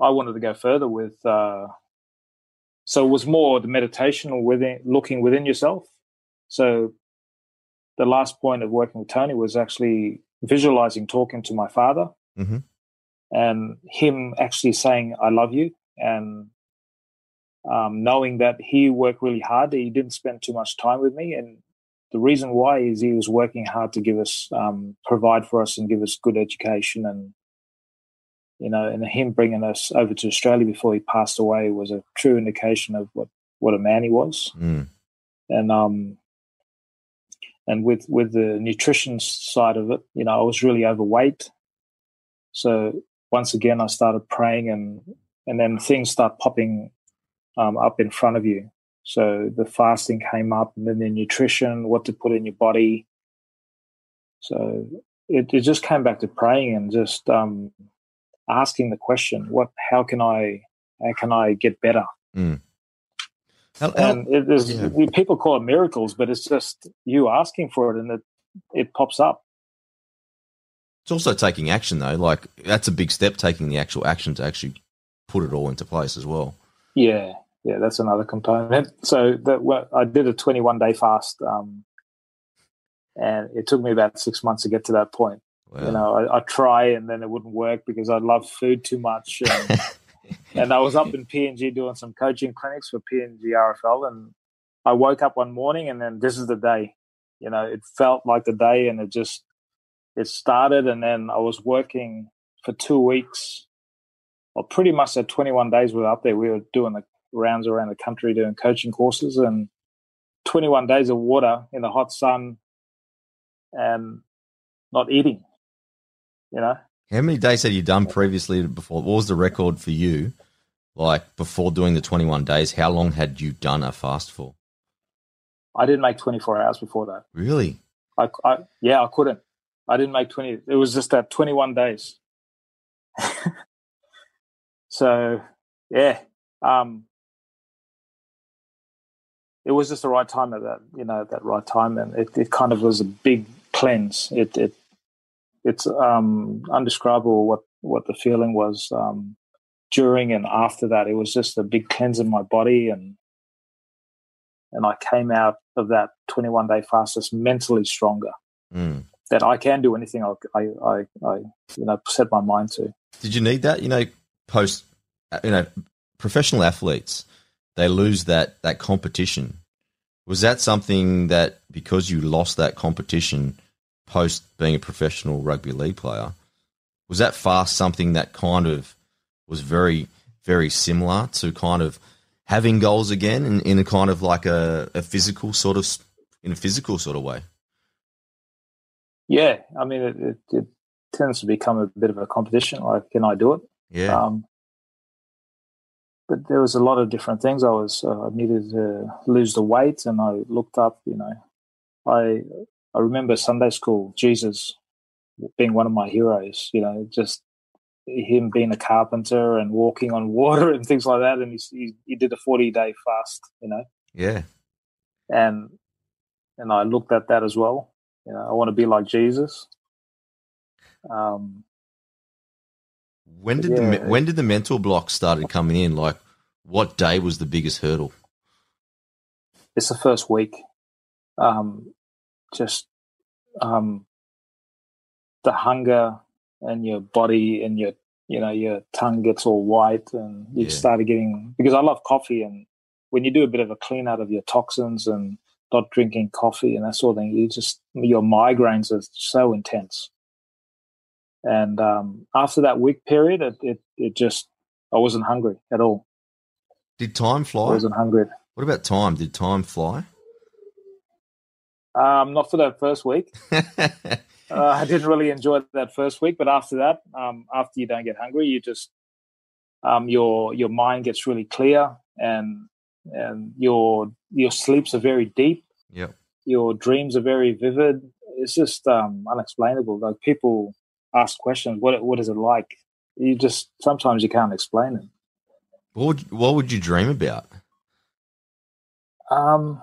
I wanted to go further with. Uh, so it was more the meditation or within looking within yourself. So the last point of working with Tony was actually visualizing talking to my father, Mhm. and him actually saying "I love you," and um, knowing that he worked really hard. He didn't spend too much time with me, and the reason why is he was working hard to give us um, provide for us and give us good education and you know and him bringing us over to australia before he passed away was a true indication of what what a man he was Mm. and um and with with the nutrition side of it you know i was really overweight so once again i started praying and and then things start popping um, up in front of you so the fasting came up and then the nutrition what to put in your body so it, it just came back to praying and just um, asking the question what how can i how can i get better How- how- and it is yeah. people call it miracles, but it's just you asking for it, and it it pops up. It's also taking action though. Like that's a big step, taking the actual action to actually put it all into place as well. Yeah, yeah, that's another component. So that well, I did a twenty one day fast, um, and it took me about six months to get to that point. Wow. You know, I, I try, and then it wouldn't work because I love food too much. And, and I was up in PNG doing some coaching clinics for PNG RFL, and I woke up one morning, and then this is the day. You know, it felt like the day, and it just it started, and then I was working for two weeks. Well, pretty much at 21 days we were up there. We were doing the rounds around the country doing coaching courses, and 21 days of water in the hot sun, and not eating. You know, How many days had you done previously before? What was the record for you? Like before doing the 21 days, how long had you done a fast for? I didn't make 24 hours before that. Really? I, I yeah, I couldn't. I didn't make 20. It was just that 21 days. so, yeah, um, it was just the right time at that, you know, at that right time, and it, it kind of was a big cleanse. It it it's um, undescribable what what the feeling was um, during and after that. It was just a big cleanse in my body, and and I came out of that 21 day fast just mentally stronger Mm. that I can do anything I, I, I, I, you know, set my mind to. Did you need that? You know, post, you know, professional athletes, they lose that, that competition. Was that something that because you lost that competition post being a professional rugby league player, was that fast something that kind of was very, very similar to kind of having goals again in, in a kind of like a, a physical sort of, in a physical sort of way? Yeah, I mean, it, it, it tends to become a bit of a competition. Like, can I do it? Yeah. Um, but there was a lot of different things. I was uh, I needed to lose the weight, and I looked up. You know, I I remember Sunday school Jesus being one of my heroes. You know, just him being a carpenter and walking on water and things like that. And he he, he did a forty day fast. You know, yeah. and and I looked at that as well. You know, I want to be like Jesus. Um, When did the when did the mental block started coming in? Like, what day was the biggest hurdle? it's the first week. Um, just um, the hunger and your body and your you know your tongue gets all white and you Yeah. started getting because I love coffee and when you do a bit of a clean out of your toxins and not drinking coffee and that sort of thing, you just your migraines are so intense. And um, after that week period, it, it it just I wasn't hungry at all. Did time fly? I wasn't hungry. What about time? Did time fly? Um, not for that first week. uh, I didn't really enjoy that first week, but after that, um, after you don't get hungry, you just um, your your mind gets really clear, and and your your sleeps are very deep. yep. Your dreams are very vivid. It's just um, unexplainable. Like people ask questions, what what is it like? You just sometimes you can't explain it. What would, what would you dream about? Um,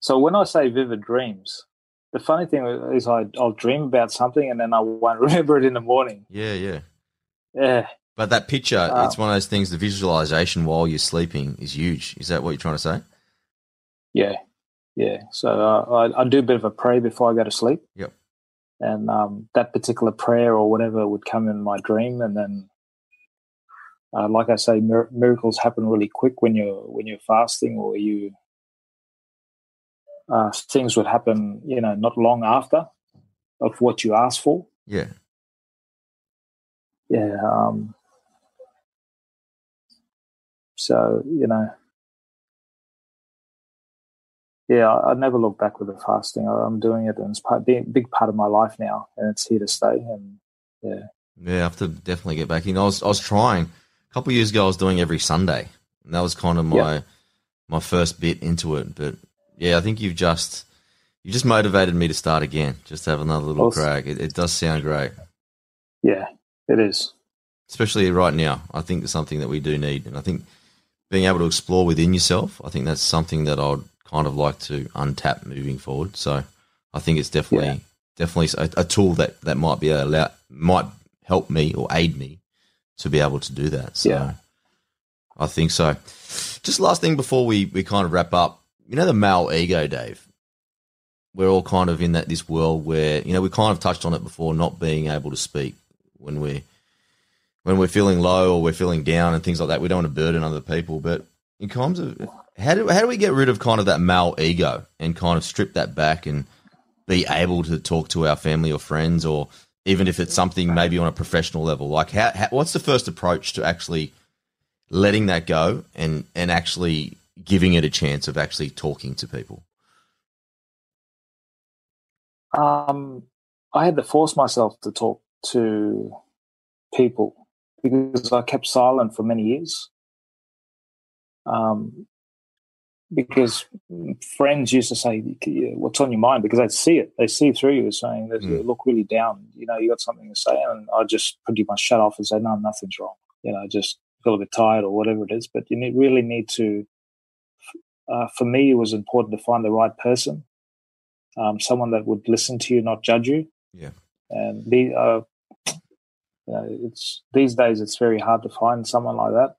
so when I say vivid dreams, the funny thing is I, I'll dream about something and then I won't remember it in the morning. Yeah, yeah. Yeah, But that picture, Uh, it's one of those things. The visualization while you're sleeping is huge. Is that what you're trying to say? yeah, yeah. So uh, I, I do a bit of a pray before I go to sleep. Yep. And um, that particular prayer or whatever would come in my dream, and then, uh, like I say, mir- miracles happen really quick when you're when you're fasting, or you uh, things would happen, you know, not long after of what you ask for. Yeah. yeah um so you know yeah i, I never look back with the fasting I, i'm doing it and it's part, big, big part of my life now and it's here to stay and yeah Yeah, I have to definitely get back in. I was I was trying a couple of years ago. I was doing every Sunday, and that was kind of my my first bit into it. But yeah, I think you've just you just motivated me to start again. Just to have another little Awesome. crack. It, it does sound great, yeah it is especially right now. I think it's something that we do need, and I think being able to explore within yourself. I think that's something that I'd kind of like to untap moving forward. So I think it's definitely Yeah. definitely a, a tool that that might be a allow, might help me or aid me to be able to do that. So Yeah. I think so. Just last thing before we, we kind of wrap up, you know the male ego, Dave. We're all kind of in that this world where you know we kind of touched on it before, not being able to speak when we're when we're feeling low or we're feeling down and things like that. We don't want to burden other people, but in terms of how do how do we get rid of kind of that male ego and kind of strip that back and be able to talk to our family or friends or even if it's something maybe on a professional level? Like how, how what's the first approach to actually letting that go and and actually giving it a chance of actually talking to people? Um i had to force myself to talk to people because i kept silent for many years um because friends used to say, "What's on your mind?" Because they see it, they see through you, saying that you Mm. look really down. You know, you got something to say, and I just pretty much shut off and say, "No, nothing's wrong." You know, I just feel a bit tired or whatever it is. But you need, really need to. Uh, for me, it was important to find the right person, um, someone that would listen to you, not judge you. Yeah. And the, uh, you know, it's these days it's very hard to find someone like that.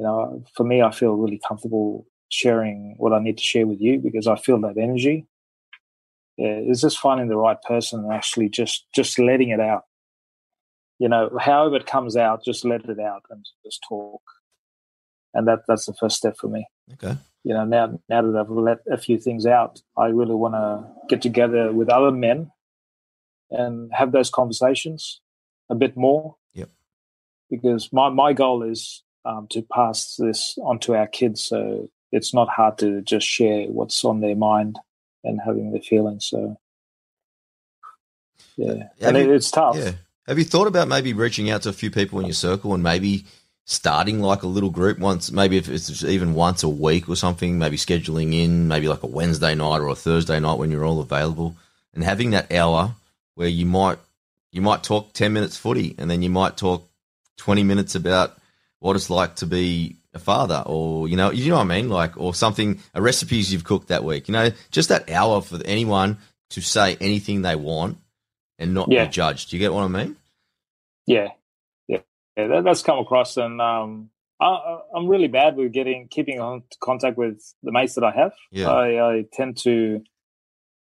You know, for me, I feel really comfortable sharing what I need to share with you because I feel that energy. Yeah, it's just finding the right person and actually just just letting it out. You know, however it comes out, just let it out and just talk. And that that's the first step for me. okay You know, now now that I've let a few things out, I really want to get together with other men and have those conversations a bit more. Yep. Because my my goal is um, to pass this on to our kids, so it's not hard to just share what's on their mind and having the feelings. So, yeah, Have and it, you- it's tough. yeah have you thought about maybe reaching out to a few people in your circle and maybe starting like a little group once maybe if it's even once a week or something maybe scheduling in maybe like a wednesday night or a thursday night when you're all available and having that hour where you might you might talk 10 minutes footy and then you might talk 20 minutes about what it's like to be a father or you know you know what i mean like or something a recipes you've cooked that week you know just that hour for anyone to say anything they want and not Yeah. be judged do you get what i mean yeah, yeah, yeah that, that's come across, and um, I- I, I'm really bad with getting keeping on contact with the mates that I have. Yeah. I, I tend to,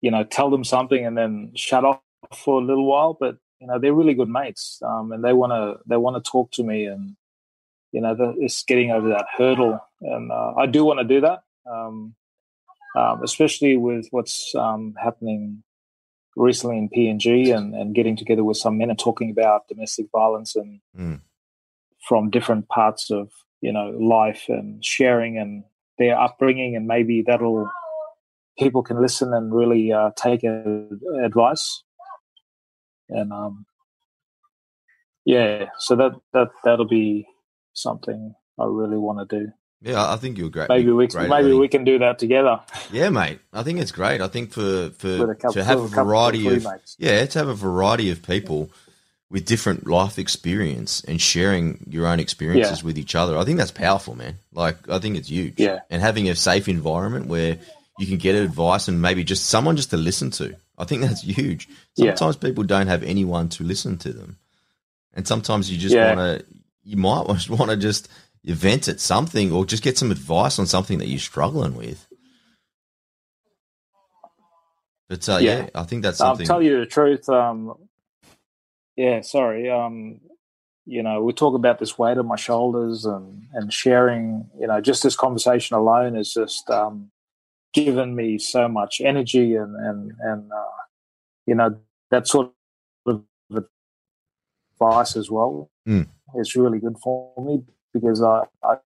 you know, tell them something and then shut off for a little while. But you know, they're really good mates, um, and they want to they want to talk to me, and you know, the, it's getting over that hurdle, and uh, I do want to do that, um, um, especially with what's um, happening recently in PNG and, and getting together with some men and talking about domestic violence and Mm. from different parts of you know life and sharing and their upbringing, and maybe that'll people can listen and really uh, take advice. And um, yeah, so that that that'll be something I really want to do. Yeah, I think you're great. Maybe we can, maybe we can do that together. Yeah, mate. I think it's great. I think for for couple, to have a variety of, of yeah to have a variety of people with different life experience and sharing your own experiences yeah. with each other. I think that's powerful, man. Like I think it's huge. Yeah. And having a safe environment where you can get advice and maybe just someone just to listen to. I think that's huge. Sometimes yeah. people don't have anyone to listen to them. And sometimes you just yeah. want to you might want to just vent at something or just get some advice on something that you're struggling with. But uh, yeah. yeah. I think that's something. I'll tell you the truth. Um, yeah, sorry. Um, you know, we talk about this weight on my shoulders and, and sharing, you know, just this conversation alone is just um, given me so much energy and, and, and uh, you know, that sort of advice as well mm. Is really good for me because I, I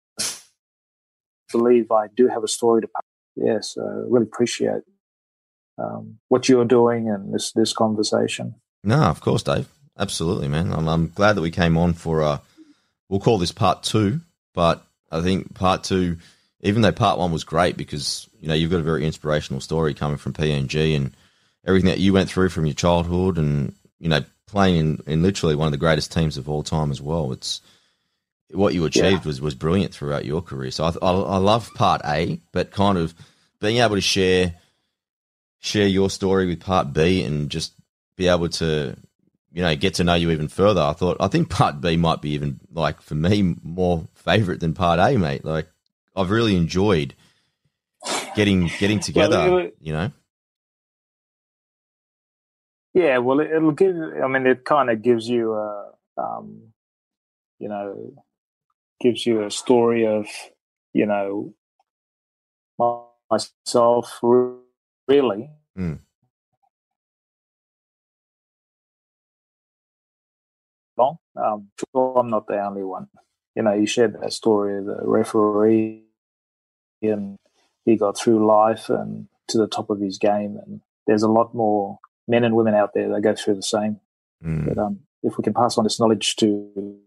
believe I do have a story to. Yes, yeah, so really appreciate um, what you're doing and this this conversation. No, of course, Dave. Absolutely, man. I'm, I'm glad that we came on for. Uh, we'll call this part two, but I think part two, even though part one was great because you know you've got a very inspirational story coming from PNG and everything that you went through from your childhood, and you know playing in, in literally one of the greatest teams of all time as well. It's what you achieved yeah. was was brilliant throughout your career. So I, I, I love part A, but kind of being able to share share your story with part B and just be able to you know get to know you even further. I thought I think part B might be even like for me more favorite than part A, mate. Like I've really enjoyed getting getting together. Well, you know. Yeah, well, it, will give. I mean, it kind of gives you a, um, you know, gives you a story of, you know, myself really. Mm. Long. Um, I'm not the only one. You know, you shared that story of the referee and he got through life and to the top of his game. And there's a lot more men and women out there they go through the same. Mm. But um, if we can pass on this knowledge to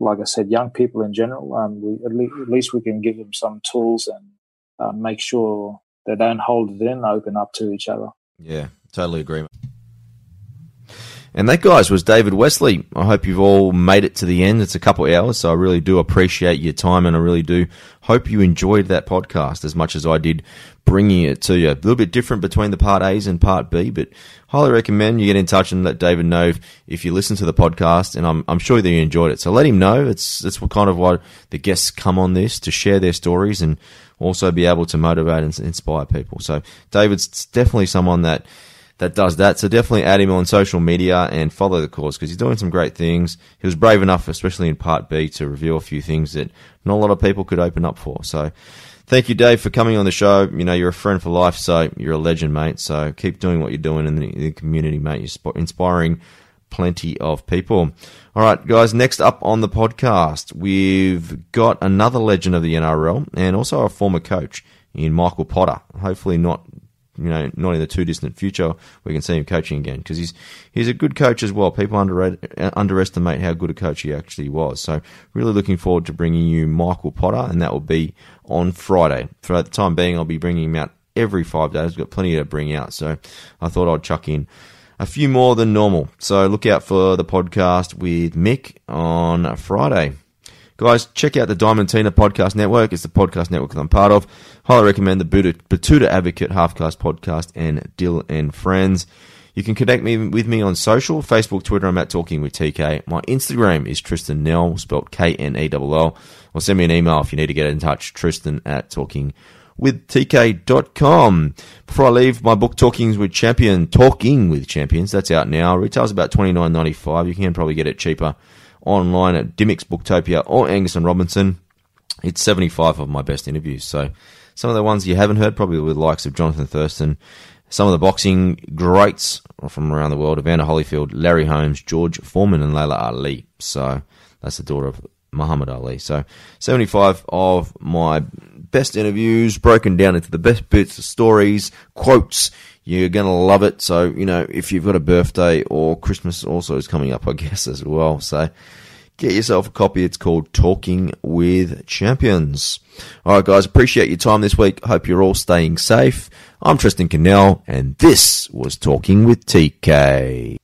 like I said, young people in general, um, we, at, le- at, least we can give them some tools and uh, make sure they don't hold it in, open up to each other. Yeah, totally agree. And that, guys, was David Westley. I hope you've all made it to the end. It's a couple hours, so I really do appreciate your time, and I really do hope you enjoyed that podcast as much as I did bringing it to you. A little bit different between the part A's and part B, but highly recommend you get in touch and let David know if, you listen to the podcast, and I'm, I'm sure that you enjoyed it. So let him know. It's that's what kind of why the guests come on this to share their stories and also be able to motivate and inspire people. So David's definitely someone that that does that. So definitely add him on social media and follow the course because he's doing some great things. He was brave enough, especially in part B, to reveal a few things that not a lot of people could open up for. So thank you, Dave, for coming on the show. You know, you're a friend for life, so you're a legend, mate. So keep doing what you're doing in the, community, mate. You're inspiring plenty of people. All right, guys, next up on the podcast, we've got another legend of the NRL and also a former coach in Michael Potter. Hopefully not you know, not in the too distant future, we can see him coaching again because he's he's a good coach as well. People under, underestimate how good a coach he actually was. So, really looking forward to bringing you Michael Potter, and that will be on Friday. For the time being, I'll be bringing him out every five days. We've got plenty to bring out, so I thought I'd chuck in a few more than normal. So, look out for the podcast with Mick on Friday. Guys, check out the Diamantina Podcast Network. It's the podcast network that I'm part of. Highly recommend the Batuta Advocate Half Class Podcast and Dill and Friends. You can connect me with me on social, Facebook, Twitter. I'm at Talking with TK. My Instagram is Tristan Knell, spelled K N E L L. Or send me an email if you need to get in touch. Tristan at Talking with TK.com. Before I leave, my book Talkings with Champion, Talking with Champions, that's out now. Retails about twenty nine ninety five. You can probably get it cheaper online at Dymocks Booktopia or Angus and Robertson. It's 75 of my best interviews. So some of the ones you haven't heard, probably with likes of Jonathan Thurston, some of the boxing greats from around the world, Evander Holyfield, Larry Holmes, George Foreman, and Laila Ali. So that's the daughter of Muhammad Ali. So 75 of my best interviews broken down into the best bits, of stories, quotes. You're going to love it. So, you know, if you've got a birthday or Christmas also is coming up, I guess, as well. So get yourself a copy. It's called Talking with Champions. All right, guys, appreciate your time this week. Hope you're all staying safe. I'm Tristan Knell, and this was Talking with TK.